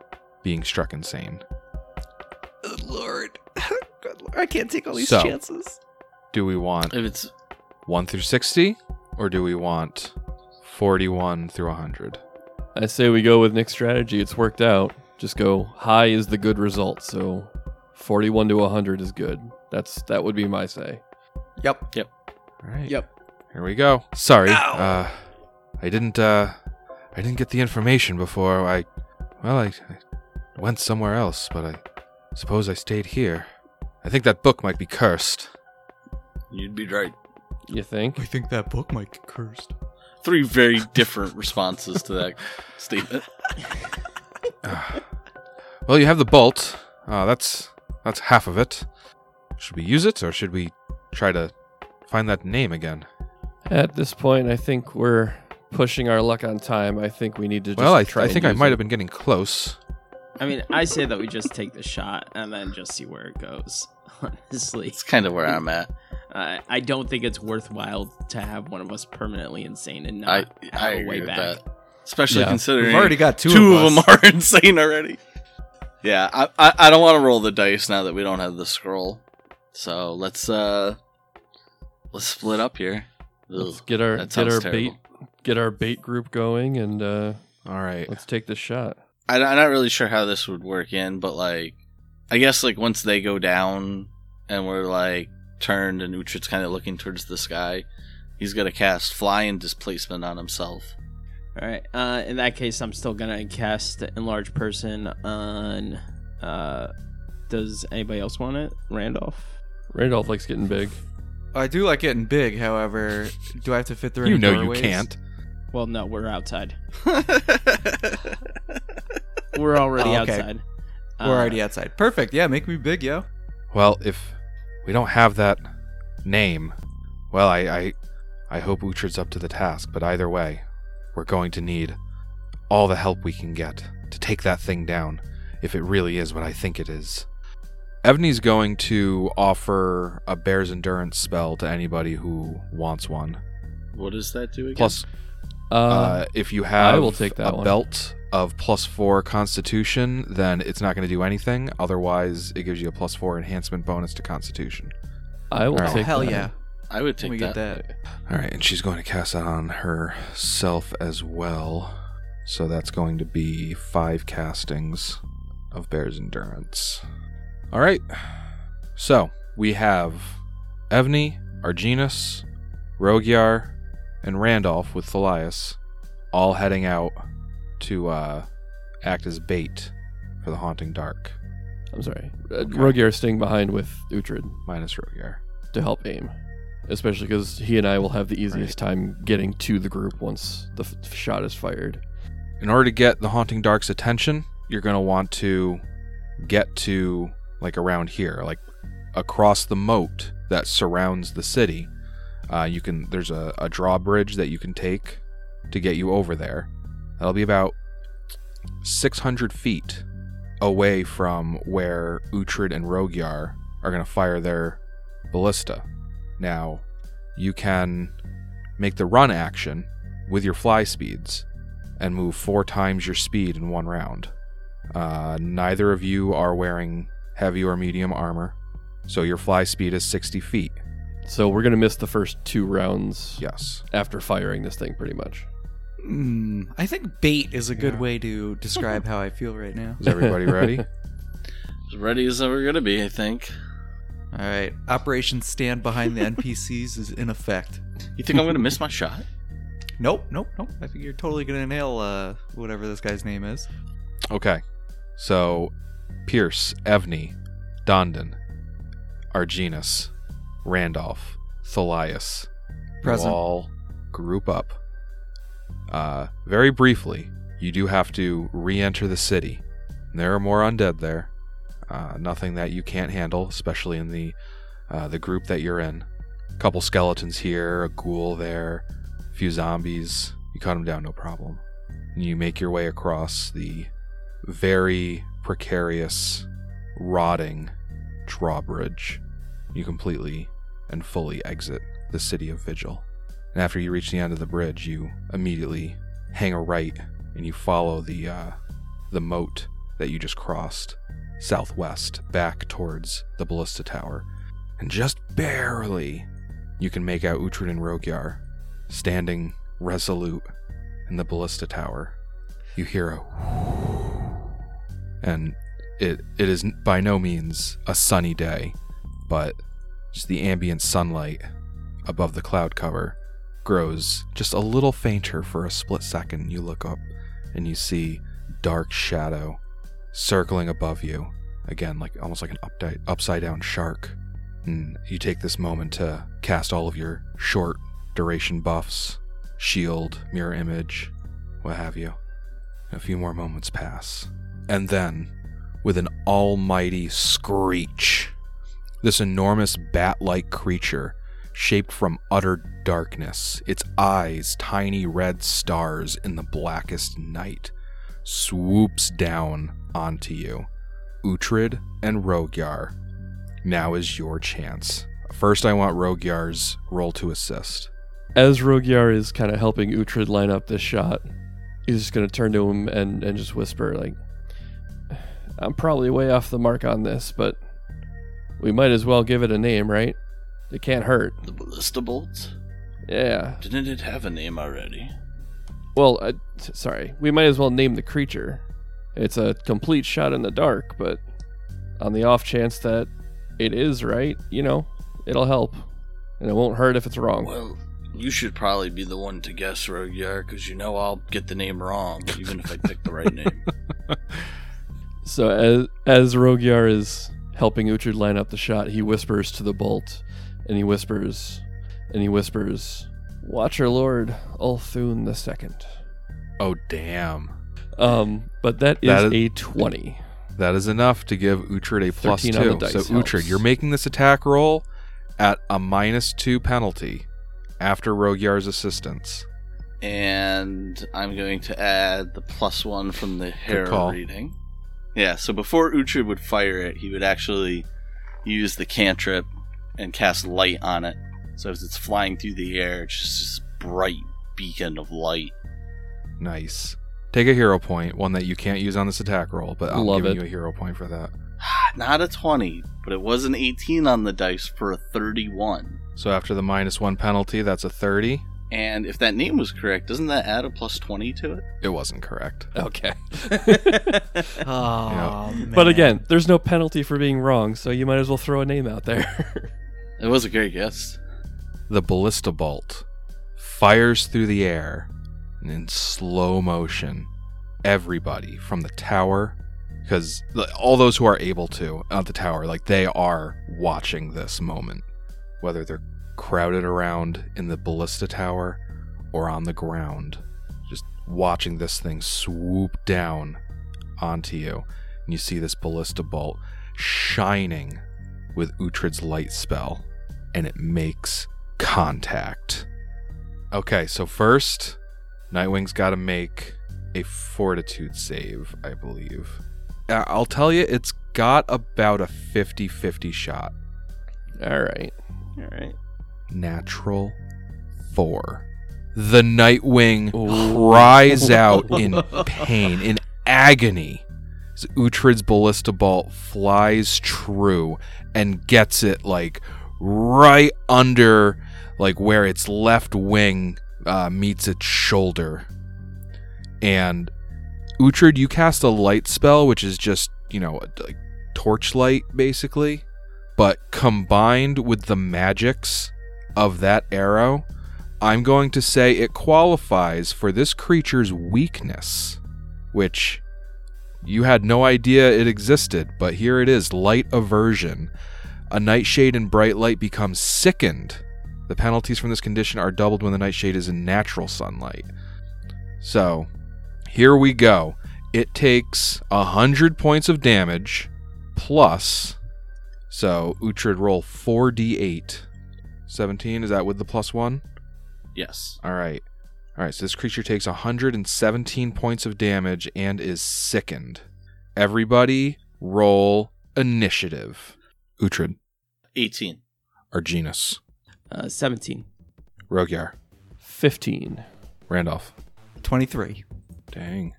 being struck insane. Oh, Lord. I can't take all these So- chances. Do we want If it's 1 through 60 or do we want 41 through 100? I say we go with Nick's strategy. It's worked out. Just go high is the good result. So 41 to 100 is good. That's that would be my say. Yep. Yep. All right. Yep. Here we go. Sorry. Ow. Uh I didn't uh I didn't get the information before I well I, I went somewhere else, but I suppose I stayed here. I think that book might be cursed. you'd be right. You think? I think that book might get cursed. Three very different responses to that statement. Ah. Well, you have the bolt. Uh, that's that's half of it. Should we use it or should we try to find that name again? At this point, I think we're pushing our luck on time. I think we need to. Just well, I, try I think I might it. have been getting close. I mean, I say that we just take the shot and then just see where it goes. Honestly, It's kind of where I'm at. uh, I don't think it's worthwhile to have one of us permanently insane and I not I have a agree way with back. that, especially Yeah. considering We've already got two, two, of, of, them are insane already. Yeah, I I, I don't want to roll the dice now that we don't have the scroll. So let's uh let's split up here. Let's Ugh, get our that get sounds our terrible. bait get our bait group going and uh, All right. let's take the shot. I, I'm not really sure how this would work in, but like, I guess like once they go down and we're like turned and Uhtred's kind of looking towards the sky, he's gonna cast fly and displacement on himself. All right. Uh, in that case, I'm still gonna cast enlarge person on. Uh, does anybody else want it? Randolph. Randolph likes getting big. I do like getting big, however, do I have to fit through You any know doorways? you can't. Well, no, we're outside. We're already Oh, okay. outside. We're Uh, already outside. Perfect. Yeah, make me big, yo. Well, if we don't have that name, well, I I, I hope Uhtred's up to the task. But either way, we're going to need all the help we can get to take that thing down. If it really is what I think it is. Evney's going to offer a bear's endurance spell to anybody who wants one. what does that do again? Plus, Uh, uh, if you have I will take that a one. belt of plus four Constitution, then it's not going to do anything. Otherwise, it gives you a plus four enhancement bonus to Constitution. I will Alright. Oh, take hell that. yeah. I would Let take me that. get that. All right, and she's going to cast that on herself as well. So that's going to be five castings of Bear's Endurance. All right. So we have Evney, Arginus, Rogyar, and Randolph with Thalias all heading out to uh, act as bait for the Haunting Dark, I'm sorry. Uh, Rogyar staying behind with Uhtred minus Rogyar. to help aim, especially because he and I will have the easiest time getting to the group once the f- shot is fired. in order to get the haunting dark's attention you're going to want to get to like around here like across the moat that surrounds the city. Uh, you can there's a, a drawbridge that you can take to get you over there. That'll be about 600 feet away from where Uhtred and Rogyar are going to fire their ballista now you can make the run action with your fly speeds and move four times your speed in one round. Uh, neither of you are wearing heavy or medium armor, so your fly speed is 60 feet. So we're gonna miss the first two rounds Yes. after firing this thing, pretty much. Mm, I think bait is a good Yeah. way to describe how I feel right now. Is everybody ready? As ready as ever gonna be, I think. All right. Operation Stand Behind the NPCs is in effect. You think I'm gonna miss my shot? Nope, nope, nope. I think you're totally gonna nail uh, whatever this guy's name is. okay. So, Pierce, Evney, Dondon, Arginus, Randolph, Thalias. Present. all group up. Uh, very briefly, you do have to re enter the city. There are more undead there. Uh, nothing that you can't handle, especially in the uh, the group that you're in. A couple skeletons here, a ghoul there, a few zombies. You cut them down, no problem. And you make your way across the very precarious, rotting drawbridge. You completely and fully exit the city of Vigil. And after you reach the end of the bridge, you immediately hang a right and you follow the uh, the moat that you just crossed, southwest, back towards the ballista tower. And just barely, you can make out Uhtred and Rogyar standing resolute in the ballista tower. You hear a and it it is by no means a sunny day, but just the ambient sunlight above the cloud cover grows just a little fainter for a split second. You look up and you see dark shadow circling above you, again like almost like an updi- upside down shark. And you take this moment to cast all of your short duration buffs, shield, mirror image, what have you. A few more moments pass. And then, with an almighty screech, this enormous bat like creature, shaped from utter darkness, its eyes tiny red stars in the blackest night, swoops down onto you. Uhtred and Rogyar, now is your chance. First, I want Rogyar's roll to assist. As Rogyar is kind of helping Uhtred line up this shot, he's just going to turn to him and, and just whisper, like, I'm probably way off the mark on this, but we might as well give it a name, right? It can't hurt. The ballista bolts? Yeah. Didn't it have a name already? Well, uh, t- sorry. We might as well name the creature. It's a complete shot in the dark, but on the off chance that it is right, you know, it'll help. And it won't hurt if it's wrong. Well, you should probably be the one to guess, Rogyar, because you know I'll get the name wrong, even if I pick the right name. So as as Rogyar is helping Uhtred line up the shot, he whispers to the bolt, and he whispers, and he whispers, "Watcher Lord Ulthun the Second. Oh, damn. Um, but that is, That is- a twenty. That is enough to give Uhtred a plus 13 two. so helps. Uhtred, you're making this attack roll at a minus two penalty after Rogyar's assistance. and I'm going to add the plus one from the harrow reading. Yeah, so before Uhtred would fire it, he would actually use the cantrip and cast light on it. So as it's flying through the air, it's just this bright beacon of light. Nice. Take a hero point, one that you can't use on this attack roll, but I'm Love giving it. you a hero point for that. Not a 20, but it was an 18 on the dice for a 31. So after the minus one penalty, that's a 30. And if that name was correct, doesn't that add a plus 20 to it? It wasn't correct. Okay. Oh, man. But again, there's no penalty for being wrong, so you might as well throw a name out there. It was a great guess. The ballista bolt fires through the air and in slow motion. Everybody from the tower, because all those who are able to at the tower, like they are watching this moment, whether they're crowded around in the ballista tower or on the ground, just watching this thing swoop down onto you. And you see this ballista bolt shining with Uhtred's light spell, and it makes contact. Okay, so first, Nightwing's got to make a fortitude save, I believe. Uh, I'll tell you, it's got about a 50 50 shot. All right. All right. Natural four. The Nightwing Ooh. cries out in pain, in agony. As Uhtred's ballista bolt flies true and gets it like right under like where its left wing uh, meets its shoulder. And Uhtred, you cast a light spell, which is just you know like torchlight basically, but combined with the magics of that arrow, I'm going to say it qualifies for this creature's weakness, which you had no idea it existed, but here it is light aversion. A nightshade in bright light becomes sickened. The penalties from this condition are doubled when the nightshade is in natural sunlight. So, here we go. It takes a hundred points of damage plus. So, Uhtred roll 4d8. 17, is that with the plus one? Yes. All right. All right, so this creature takes 117 points of damage and is sickened. Everybody roll initiative. Uhtred, 18. Arginus, Uh, 17. Rogyar, 15. Randolph. 23. Dang.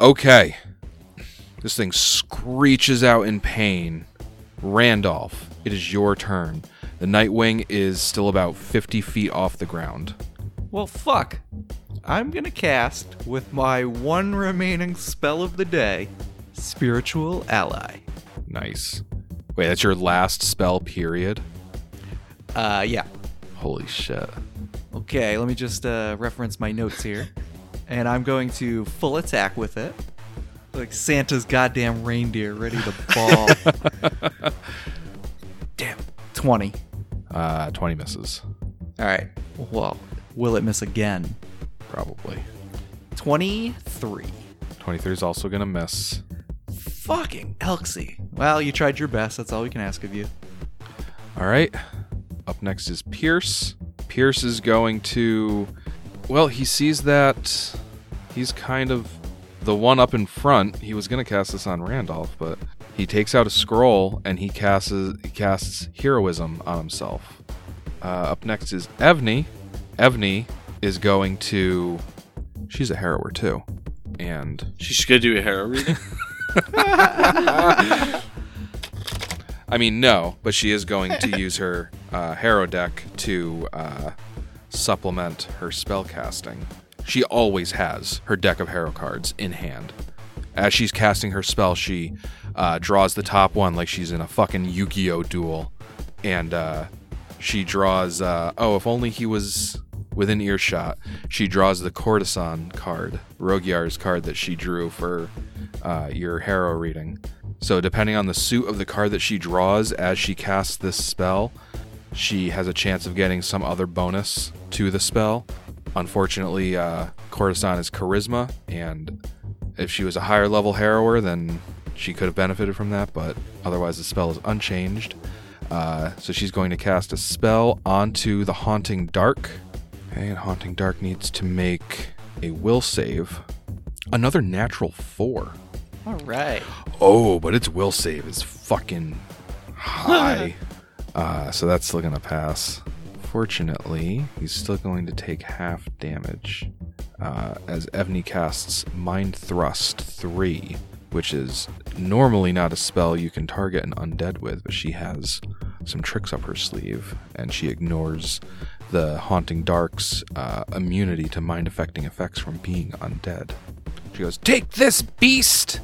Okay. This thing screeches out in pain. Randolph, it is your turn. The Nightwing is still about 50 feet off the ground. Well, fuck. I'm gonna cast with my one remaining spell of the day, Spiritual Ally. Nice. Wait, that's your last spell, period? Uh, yeah. Holy shit. Okay, let me just uh, reference my notes here. And I'm going to full attack with it. Like Santa's goddamn reindeer ready to ball. Damn. 20. Uh, 20 misses. Alright. Well, will it miss again? Probably. 23. 23 is also going to miss. Fucking Elxie. Well, you tried your best. That's all we can ask of you. All right. Up next is Pierce. Pierce is going to. Well, he sees that he's kind of the one up in front. He was going to cast this on Randolph, but he takes out a scroll and he casts he casts heroism on himself. Uh, up next is Evney. Evney is going to. She's a harrower too, and She's gonna do a hero reading. I mean, no, but she is going to use her uh, Harrow deck to uh, supplement her spell casting. She always has her deck of Harrow cards in hand. As she's casting her spell, she uh, draws the top one like she's in a fucking Yu Gi Oh duel. And uh, she draws, uh, oh, if only he was within earshot. She draws the Courtesan card, Rogyar's card that she drew for uh, your Harrow reading. So, depending on the suit of the card that she draws as she casts this spell, she has a chance of getting some other bonus to the spell. Unfortunately, uh, is charisma, and if she was a higher level harrower, then she could have benefited from that, but otherwise, the spell is unchanged. Uh, so, she's going to cast a spell onto the Haunting Dark. Okay, and Haunting Dark needs to make a will save. Another natural four. All right. Oh, but its will save is fucking high. uh, so that's still gonna pass. Fortunately, he's still going to take half damage uh, as Evney casts Mind Thrust 3, which is normally not a spell you can target an undead with, but she has some tricks up her sleeve, and she ignores the Haunting Dark's uh, immunity to mind affecting effects from being undead. She goes, Take this, beast!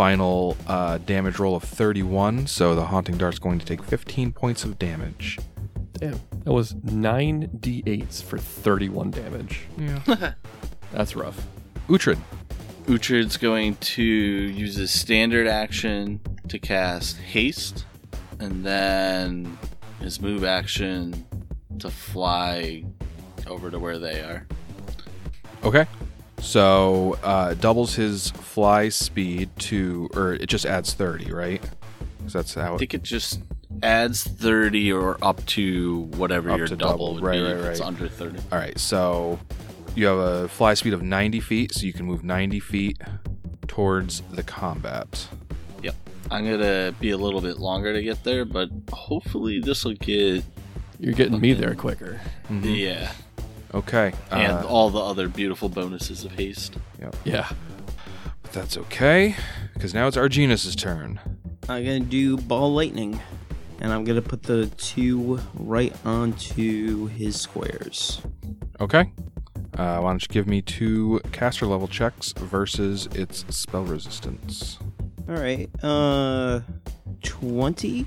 Final uh, damage roll of 31, so the Haunting Dark's going to take 15 points of damage. Damn. That was 9 d8s for 31 damage. Yeah. That's rough. Uhtred. Uhtred's going to use his standard action to cast haste, and then his move action to fly over to where they are. Okay. So uh, doubles his fly speed to, or it just adds 30, right? Because that's how I think it just adds 30 or up to whatever Up your to double, double, would right, be right, if it's right. under 30. All right, so you have a fly speed of 90 feet, so you can move 90 feet towards the combat. Yep. I'm going to be a little bit longer to get there, but hopefully this will get, You're getting me there quicker. yeah, Okay. and uh, all the other beautiful bonuses of haste. Yeah. but that's okay, because now it's Arginus' turn. I'm gonna do ball lightning, and I'm gonna put the two right onto his squares. Okay. Uh, why don't you give me two caster level checks versus its spell resistance? All right, uh, twenty,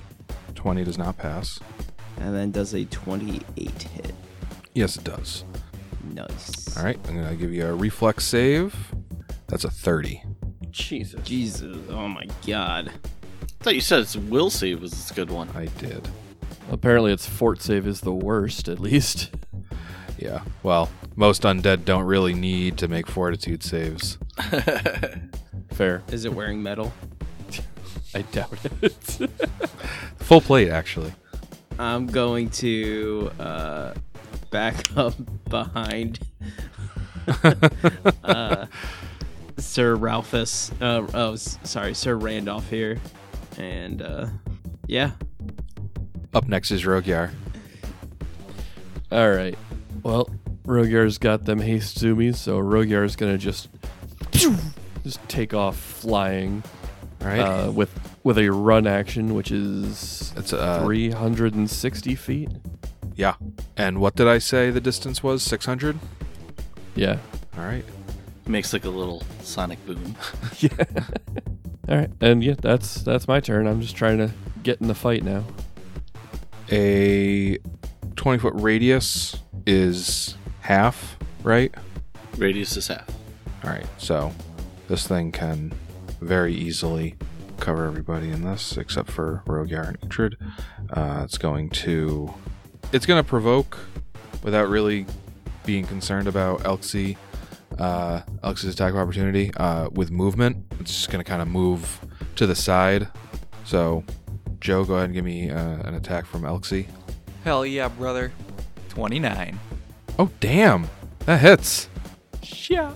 20 does not pass. and then does a twenty-eight hit. Yes, it does. Nice. All right, I'm going to give you a reflex save. That's a 30. Jesus. Jesus, oh my god. I thought you said its will save was a good one. I did. Apparently, its fort save is the worst, at least. Yeah. Well, most undead don't really need to make fortitude saves. Fair. Is it wearing metal? I doubt it. Full plate, actually. I'm going to uh, back up behind uh, Sir Ralphus. Uh, oh, sorry, Sir Randolph here, and uh, yeah, Up next is Rogyar. All right. Well, Rogyar's got them haste zoomies, so Rogyar's gonna just just take off flying All right. uh, with with a run action, which is it's uh, 360 feet. Yeah. And what did I say the distance was? 600? Yeah. All right. Makes like a little sonic boom. yeah. All right, and yeah, that's that's my turn. I'm just trying to get in the fight now. A 20 foot radius is half, right? Radius is half. All right. So this thing can very easily cover everybody in this except for Rogyar and Uhtred. Uh, it's going to it's going to provoke without really being concerned about Elxie uh, Elxie's attack of opportunity uh, with movement. It's just going to kind of move to the side. So, Joe, go ahead and give me uh, an attack from Elxie. Hell yeah, brother. 29. Oh, damn. That hits. Yeah.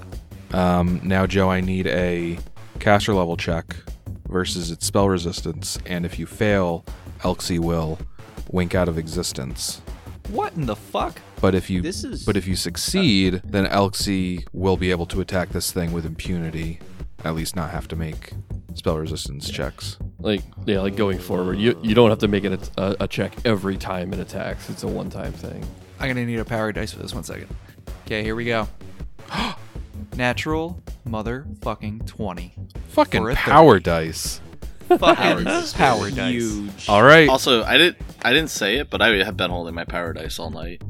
Um, now, Joe, I need a caster level check versus its spell resistance. And if you fail, Elxie will wink out of existence. What in the fuck? But if you This is- but if you succeed, then Elxie will be able to attack this thing with impunity. At least not have to make spell resistance checks. Like yeah, like going forward, you you don't have to make it a, a check every time it attacks. It's a one time thing. I'm gonna need a power dice for this one second. Okay, here we go. Natural motherfucking 20. Fucking For a power dice. Fucking dice. power dice. Huge. All right. Also, I didn't I didn't say it, but I have been holding my power dice all night.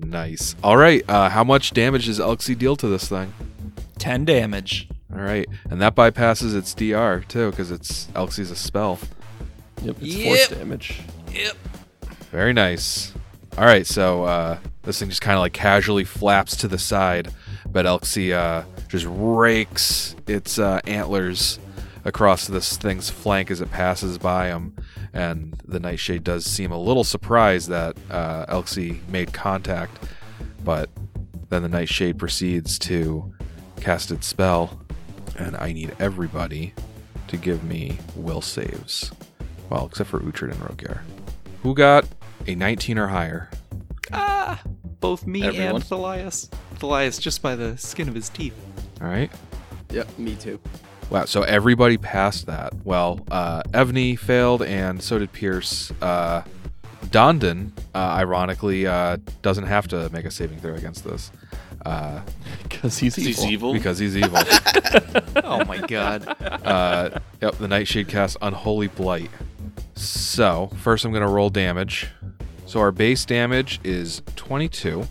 Nice. All right. Uh, how much damage does Elxie deal to this thing? 10 damage. All right, and that bypasses its DR too, because it's Elxie's a spell. Yep, it's Yep. force damage. Yep. Very nice. All right, so uh, this thing just kind of like casually flaps to the side, but Elxie uh, just rakes its uh, antlers across this thing's flank as it passes by him. And the Nightshade does seem a little surprised that uh, Elxie made contact, but then the Nightshade proceeds to cast its spell, and I need everybody to give me will saves. Well, except for Uhtred and Rogyar. Who got a 19 or higher? Ah! Both me Everyone? and Thalias. Thalias just by the skin of his teeth. All right. Yep, me too. Wow. So everybody passed that. Well, uh, Evney failed, and so did Pierce. Uh, Dondon, uh, ironically, uh, doesn't have to make a saving throw against this uh, Because he's, He's evil. evil. because he's evil. Oh my god. uh, yep, the Nightshade casts Unholy Blight. So, first I'm going to roll damage. So, our base damage is 22.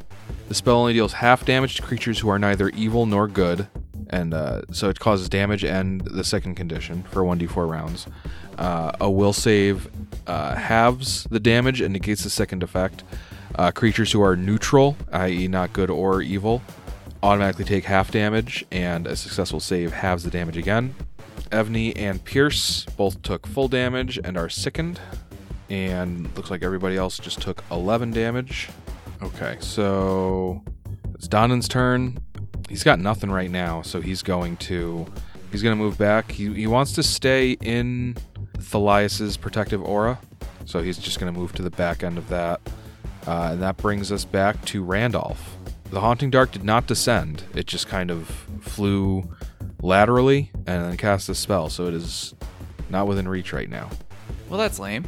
The spell only deals half damage to creatures who are neither evil nor good. And uh, so it causes damage and the second condition for 1d4 rounds. Uh, a will save uh, halves the damage and negates the second effect. Uh, creatures who are neutral, i.e., not good or evil, automatically take half damage, and a successful save halves the damage again. Evney and Pierce both took full damage and are sickened. And looks like everybody else just took 11 damage. Okay, so it's Dondon's turn. He's got nothing right now, so he's going to he's going to move back. He, he wants to stay in Thalias's protective aura, so he's just going to move to the back end of that. Uh, and that brings us back to Randolph. The Haunting Dark did not descend, it just kind of flew laterally and then cast a spell, so it is not within reach right now. Well, that's lame.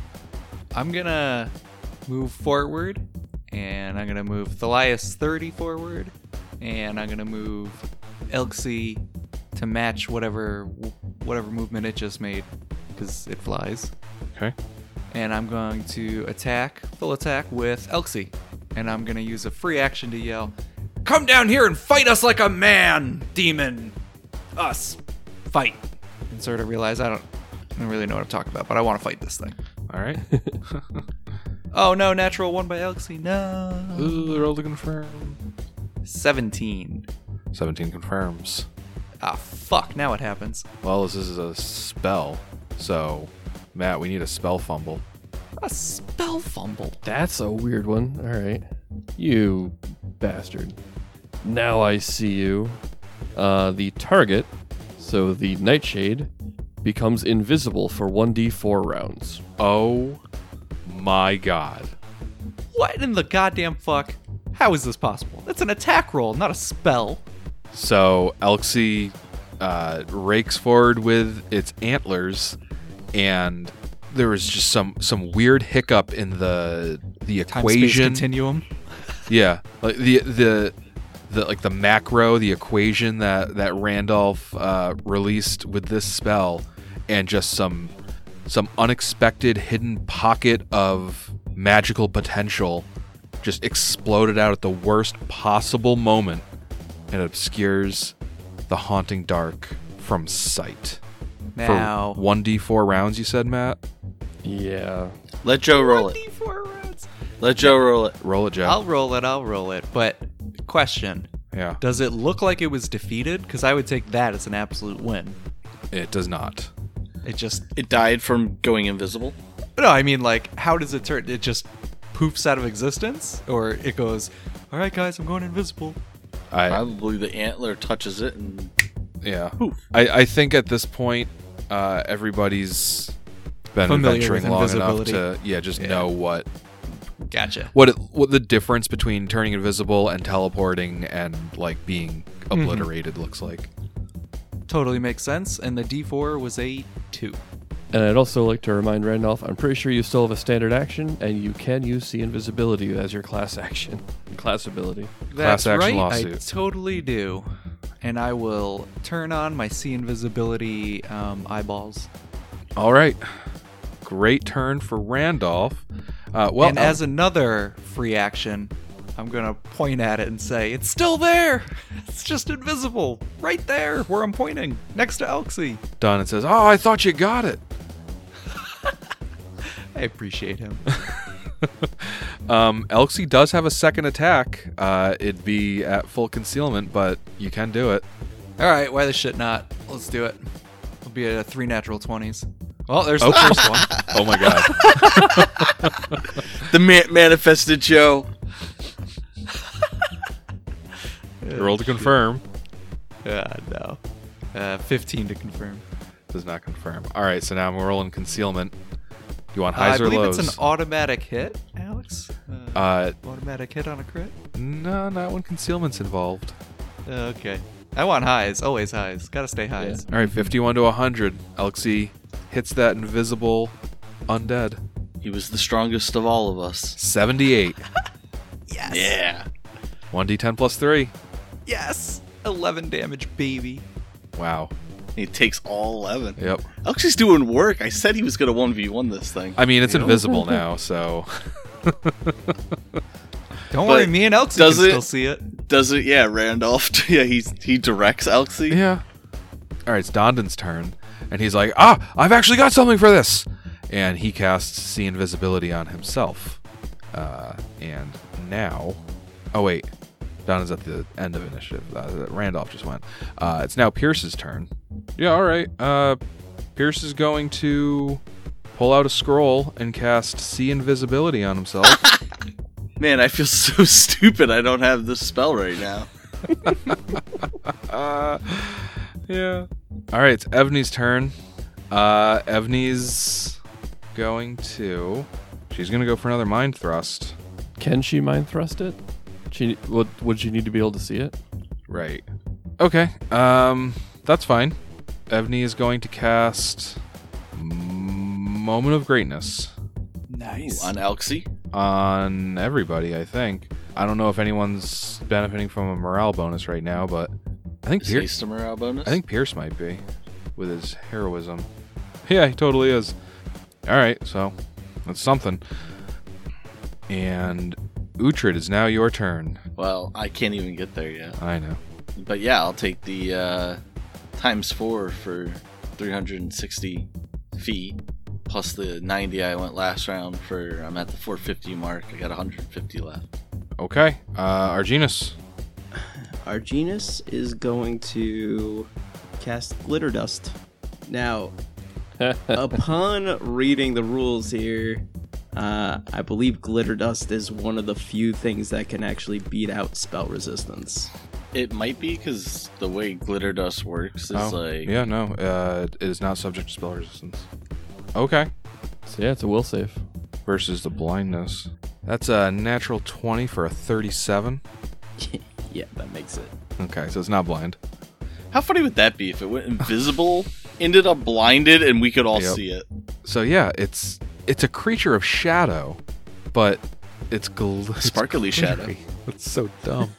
I'm gonna move forward, and I'm gonna move Thalias 30 forward, and I'm gonna move Elxie to match whatever whatever movement it just made, because it flies. Okay. And I'm going to attack, full attack with Elxie, and I'm gonna use a free action to yell, "Come down here and fight us like a man, demon! Us, fight!" And sort of realize I don't, I don't really know what I'm talking about, but I want to fight this thing. All right. Oh no, natural one by Elxie. No. Ooh, roll to confirm. 17. 17 confirms. Ah, fuck. Now what happens? Well, this is a spell, so Matt, we need a spell fumble. A spell fumble. That's a weird one. All right. You bastard. Now I see you. Uh, the target, so the Nightshade, becomes invisible for 1d4 rounds. Oh my god. What in the goddamn fuck? How is this possible? That's an attack roll, not a spell. So Elxie uh, rakes forward with its antlers, and there was just some some weird hiccup in the the equation. continuum. Yeah, like the the the like the macro, the equation that that Randolph uh, released with this spell, and just some some unexpected hidden pocket of magical potential just exploded out at the worst possible moment and obscures the haunting dark from sight. Now, For 1d4 rounds, you said, Matt? Yeah. Let Joe roll it. 1d4 rounds. Let Joe roll it. Roll it, Joe. I'll roll it. I'll roll it. But question: yeah, Does it look like it was defeated? Because I would take that as an absolute win. it does not. It just It died from going invisible. no. I mean, like, how does it turn? It just poofs out of existence, or it goes, "All right, guys, I'm going invisible." I, Probably the antler touches it and Yeah. Poof. I, I think at this point, uh, everybody's been Familiar adventuring with long enough invisibility. to yeah, just Yeah. know what Gotcha. what it, what the difference between turning invisible and teleporting and like being Mm-hmm. obliterated looks like. Totally makes sense. And the D4 was a two. And I'd also like to remind Randolph, I'm pretty sure you still have a standard action, and you can use the invisibility as your class action, class ability. That's action right. I lawsuit. totally do. And I will turn on my see invisibility um, eyeballs. All right, great turn for Randolph. Uh, well, and as another free action, I'm gonna point at it and say, "It's still there. It's just invisible, right there where I'm pointing, next to Elxie." done, it says, "Oh, I thought you got it." I appreciate him. Um, Elxie does have a second attack. Uh, it'd be at full concealment, but you can do it. All right, why the shit not? Let's do it. It'll be a three natural twenties. Well, there's the Okay. first one. Oh my god. the man- manifested Joe. Roll to confirm. Yeah, no. Uh, 15 to confirm. Does not confirm. All right, so now I'm rolling concealment. You want Uh, I highs or believe lows? it's an automatic hit, Alex. Uh, uh, automatic hit on a crit. no, not when concealment's involved. Uh, okay. I want highs. Always highs. Gotta stay highs. All right, 51 to 100. Elxie hits that invisible undead. He was the strongest of all of us. 78. Yes. Yeah. 1d10 plus 3. Yes. 11 damage, baby. Wow. He takes all 11. Yep. Elxie's doing work. I said he was going to 1v1 this thing. I mean, it's invisible now, so. Don't But worry, me and Elxie can does it- still see it. Does it? Yeah, Randolph. Yeah, he's, he directs Elxie. Yeah. All right, it's Dondon's turn. And he's like, ah, I've actually got something for this. And he casts See Invisibility on himself. Uh, and now. Oh, wait. Dondon's at the end of initiative. Uh, Randolph just went. Uh, it's now Pierce's turn. Yeah, all right. Uh, Pierce is going to pull out a scroll and cast See Invisibility on himself. Man, I feel so stupid I don't have this spell right now. Uh, yeah. All right, it's Evney's turn. Uh, Evney's going to. She's gonna go for another mind thrust. Can she mind thrust it? She would would she need to be able to see it? Right. Okay. Um, that's fine. Evney is going to cast Moment of Greatness Nice. On Elxie. on everybody. I think. I don't know if anyone's benefiting from a morale bonus right now, but I think Is Pierce. haste a morale bonus? I think Pierce might be with his heroism. Yeah, he totally is. All right, so that's something. And Uhtred is now your turn. Well, I can't even get there yet. I know. But yeah, I'll take the uh, times four for 360 feet, plus the 90 I went last round for. I'm at the 450 mark. I got 150 left. Okay, uh, Arginus. Arginus is going to cast Glitter Dust. Now, upon reading the rules here, uh, I believe Glitter Dust is one of the few things that can actually beat out spell resistance. It might be because the way glitter dust works is Oh, like. yeah, no, uh, it is not subject to spell resistance. Okay, So yeah, it's a will save. versus the blindness. That's a natural 20 for a 37. yeah, that makes it. Okay, so it's not blind. How funny would that be if it went invisible, ended up blinded, and we could all Yep. see it? So yeah, it's it's a creature of shadow, but it's gl- it's Sparkly shadow. That's so dumb.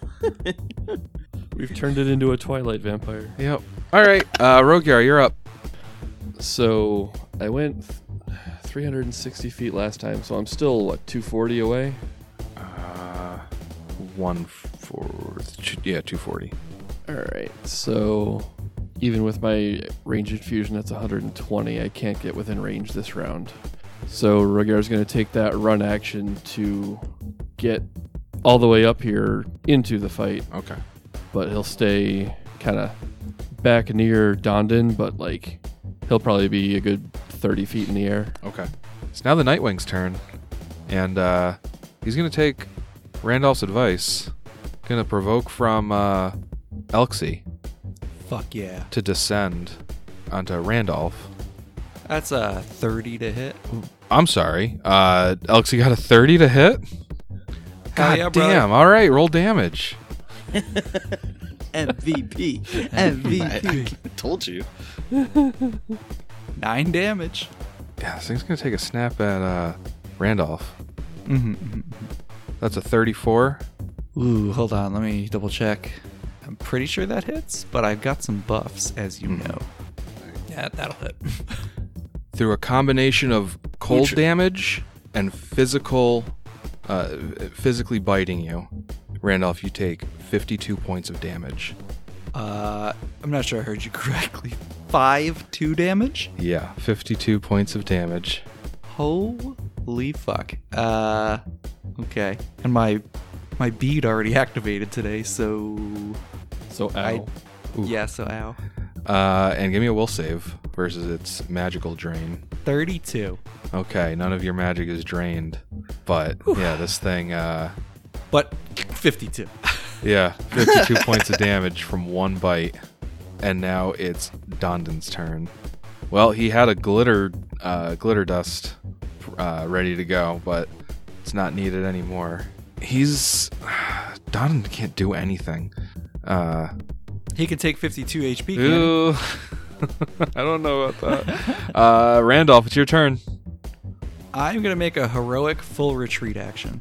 We've turned it into a Twilight vampire. yep. All right, uh, Rogyar, you're up. So I went th- 360 feet last time, so I'm still what 240 away. Uh, one four, two, yeah, two forty. All right. So even with my range infusion, that's 120. I can't get within range this round. So Rogyar's going to take that run action to get all the way up here into the fight, Okay. but he'll stay kind of back near Dondon, but like he'll probably be a good 30 feet in the air. Okay. It's now the Nightwing's turn, and uh, he's gonna take Randolph's advice. Gonna provoke from uh, Elxie Fuck yeah. to descend onto Randolph. That's a 30 to hit. I'm sorry. Uh, Elxie got a 30 to hit. God yeah, damn. All right, roll damage. MVP. MVP. I told you. Nine damage. Yeah, this thing's gonna take a snap at uh, Randolph. Mm-hmm. That's a 34. Ooh, hold on. Let me double check. I'm pretty sure that hits, but I've got some buffs, as you know. Yeah, that'll hit. Through a combination of cold Ouch. damage and physical, uh, physically biting you, Randolph, you take 52 points of damage. Uh, I'm not sure I heard you correctly. Five, two damage. Yeah, 52 points of damage. Holy fuck. Uh, okay. And my my bead already activated today, so So ow. I- Ooh. yeah. So ow. Uh, and give me a will save versus its magical drain. Thirty-two. Okay, none of your magic is drained, but yeah, this thing, uh, But fifty-two. yeah, 52 points of damage from one bite, and now it's Dondon's turn. Well, he had a glitter, uh, glitter dust, uh, ready to go, but it's not needed anymore. He's Dondon can't do anything. Uh, He can take fifty-two HP. Can he? ew. I don't know about that. Uh, Randolph, it's your turn. I'm gonna make a heroic full retreat action.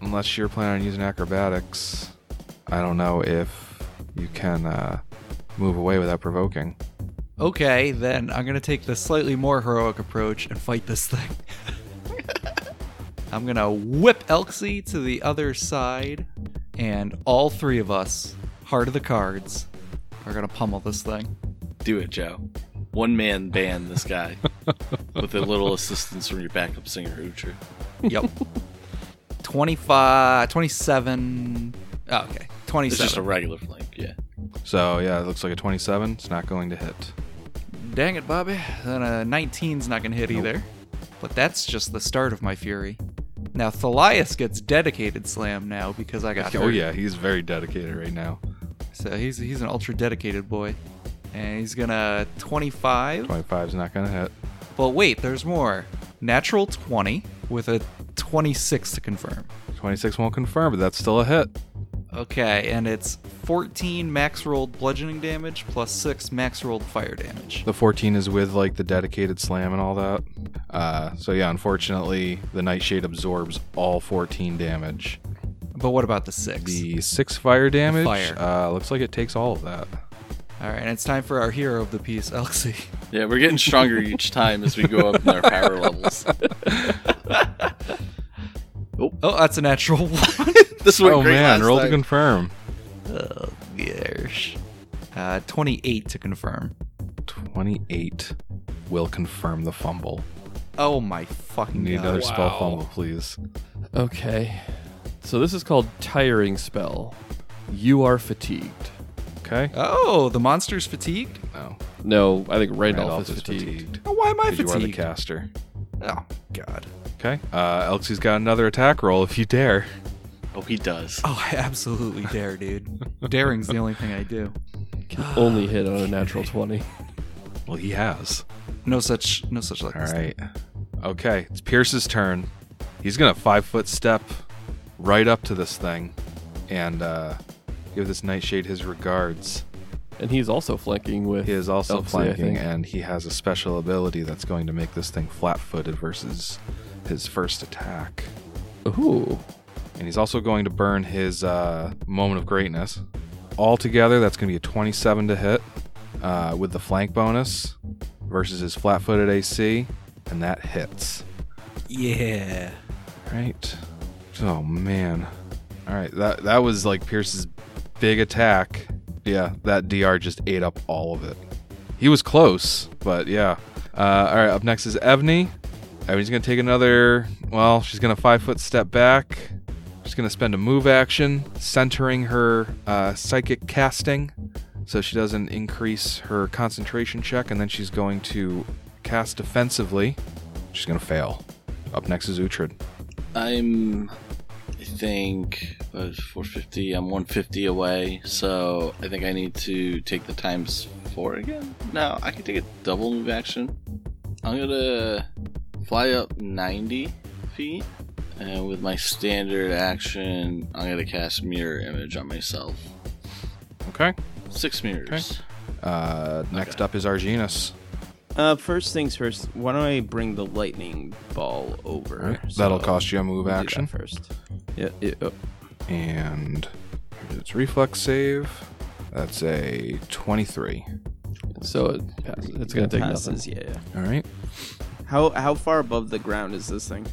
Unless you're planning on using acrobatics, I don't know if you can uh, move away without provoking. Okay, then I'm gonna take the slightly more heroic approach and fight this thing. I'm gonna whip Elxie to the other side, and all three of us, heart of the cards, are gonna pummel this thing. Do it, Joe. One man band this guy with a little assistance from your backup singer, Uhtred. Yep. 25, 27. Oh, okay, It's 27. just a regular flank, yeah. So yeah, it looks like a 27. It's not going to hit. Dang it, Bobby. Then a 19's not gonna hit Nope. either. But that's just the start of my fury. Now Thalias gets dedicated slam now because I got Oh hurt. yeah, he's very dedicated right now. So he's he's an ultra dedicated boy. And he's gonna 25. 25 is not going to hit. But wait, there's more. Natural 20 with a 26 to confirm. 26 won't confirm, but that's still a hit. Okay, and it's 14 max rolled bludgeoning damage plus 6 max rolled fire damage. The 14 is with like the dedicated slam and all that. Uh, so yeah, unfortunately, the Nightshade absorbs all 14 damage. But what about the 6? The six fire damage fire. Uh, looks like it takes all of that. Alright, and it's time for our hero of the piece, Elxie. Yeah, we're getting stronger each time as we go up in our power levels. Oh, that's a natural 1. This went oh great man, last roll to confirm. oh, gosh. Uh, 28 to confirm. 28 will confirm the fumble. Oh my fucking Need god. another spell fumble, please. Okay. So this is called tiring spell. You are fatigued. Okay. Oh, the monster's fatigued? No. No, I think Randolph, Randolph is fatigued. Oh, why am I 'Cause You are the caster. oh, God. Okay. Uh, Elxie's got another attack roll if you dare. Oh, he does. Oh, I absolutely dare, dude. Daring's the only thing I do. Can only hit on a natural 20. Well, he has. No such, no such luck. All right. Okay. It's Pierce's turn. He's gonna five foot step right up to this thing, and uh, give this Nightshade his regards. And he's also flanking with. He is also Elxie, flanking, think. and he has a special ability that's going to make this thing flat-footed versus his first attack. Ooh. And he's also going to burn his uh, moment of greatness. Altogether, that's going to be a 27 to hit uh, with the flank bonus versus his flat-footed AC, and that hits. Yeah. Right. Oh man. All right. That that was like Pierce's big attack. Yeah, that DR just ate up all of it. He was close, but yeah. Uh, all right. Up next is Evney. Evney's gonna take another. Well, she's gonna five foot step back. She's gonna spend a move action centering her uh, psychic casting, so she doesn't increase her concentration check, and then she's going to cast defensively. She's gonna fail. Up next is Uhtred. I'm, I think, uh, 450. I'm 150 away, so I think I need to take the times four again. No, I can take a double move action. I'm gonna fly up 90 feet, and with my standard action, I'm gonna cast mirror image on myself. Okay. Six mirrors. Okay. Uh, next Okay. up is Arginus. Uh, first things first. Why don't I bring the lightning ball over? Alright, that'll cost you a move we'll do that action. first. Yeah. yeah oh. And its reflex save. That's a 23. So it passes. It's going to take passes. nothing. Yeah, yeah. All right. How how far above the ground is this thing?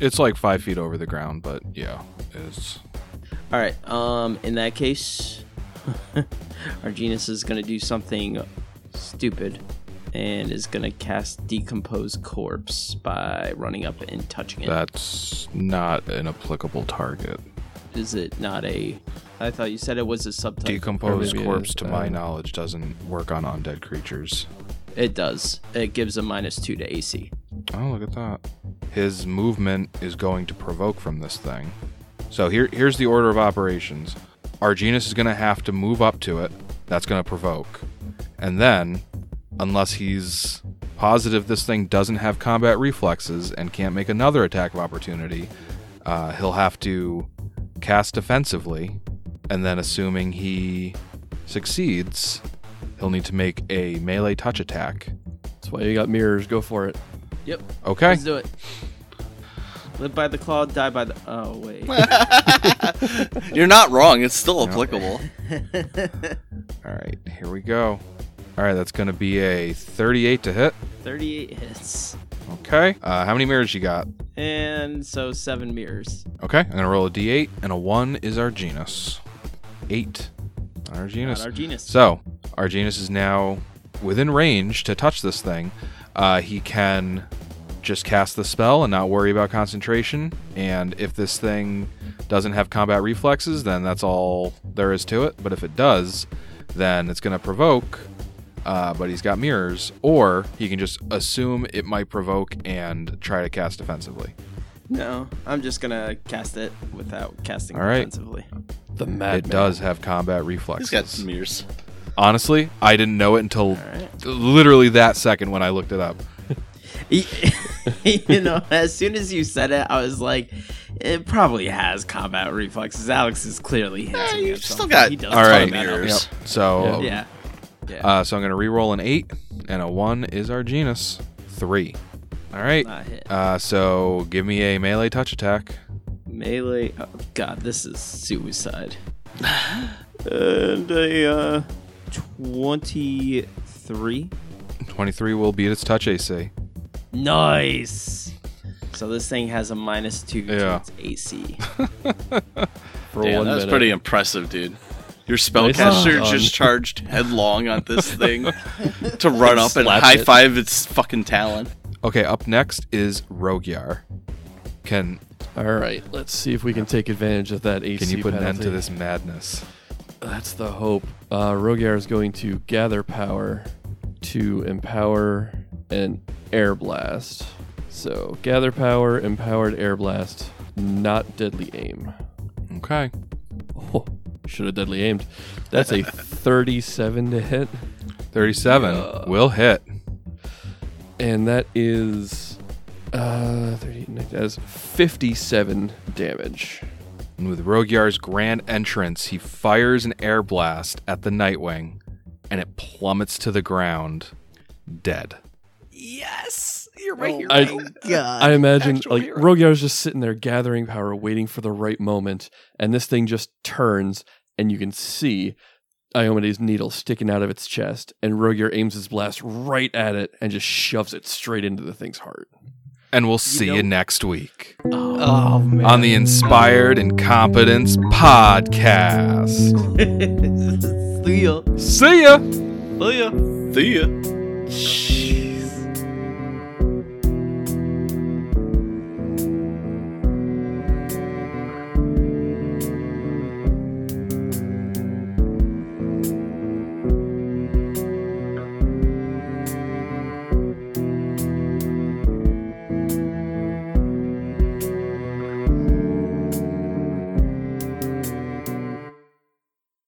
It's like five feet over the ground, but yeah, it's. All right. Um, in that case, Arginus is gonna do something stupid, and is gonna cast Decompose Corpse by running up and touching it. That's not an applicable target. Is it not a? I thought you said it was a subtype. Decompose maybe corpse, is, to my um, knowledge, doesn't work on undead creatures. it does. It gives a minus two to AC. Oh, look at that. His movement is going to provoke from this thing. So here, here's the order of operations. Arginus is going to have to move up to it. That's going to provoke. And then, unless he's positive this thing doesn't have combat reflexes and can't make another attack of opportunity, uh, he'll have to cast defensively. And then, assuming he succeeds, he'll need to make a melee touch attack. That's why you got mirrors. Go for it. Yep. Okay. Let's do it. Live by the claw, die by the. Oh wait. You're not wrong. It's still applicable. All right, here we go. All right, that's going to be a 38 to hit. Thirty-eight hits, Okay. Uh, how many mirrors you got? and so seven mirrors. Okay, I'm going to roll a d8, and a 1 is Arginus. 8 on Not Arginus. Arginus. So, Arginus is now within range to touch this thing. Uh, he can just cast the spell and not worry about concentration. And if this thing doesn't have combat reflexes, then that's all there is to it. But if it does, then it's going to provoke. Uh, but he's got mirrors, or he can just assume it might provoke and try to cast defensively. No, I'm just gonna cast it without casting All right. defensively. The madman. it does have combat He's reflexes. got mirrors. Honestly, I didn't know it until All right. literally that second when I looked it up. you know, as soon as you said it, I was like, it probably has combat reflexes. Alex is clearly hinting you at still something. got He does All right. combat mirrors. Yep. So Yeah. Yeah. Uh, so I'm going to re-roll an 8, and a 1 is Arginus. 3. All right. Not hit. Uh, so give me a melee touch attack. Melee. Oh, God, this is suicide. and a uh, 23. 23 will beat its touch AC. Nice. So this thing has a minus two Yeah. to its AC. for Damn, one that's minute. pretty impressive, dude. Your spellcaster done. just charged headlong on this thing to run up and Slapped high it. five its fucking talon. Okay, up next is Rogyar. Can All right, let's see if we can take advantage of that AC can you put an end to this madness? That's the hope. Uh, Rogyar is going to gather power to empower an air blast. So gather power, empowered air blast, not deadly aim. Okay. Oh, should have deadly aimed. That's a 37 to hit, 37 Yeah. will hit. and that is uh 30, that is 57 damage. And with Rogyar's grand entrance, he fires an air blast at the Nightwing, and it plummets to the ground, dead. Yes, you're right. Oh You're I- right. God. I imagine actual like hero. Rogyar's just sitting there gathering power, waiting for the right moment, and this thing just turns, and you can see Iomedae's needle sticking out of its chest, and Rogyar aims his blast right at it and just shoves it straight into the thing's heart. And we'll see you know- next week Oh man. on the Inspired Incompetence podcast. See ya. See ya. See ya. See ya.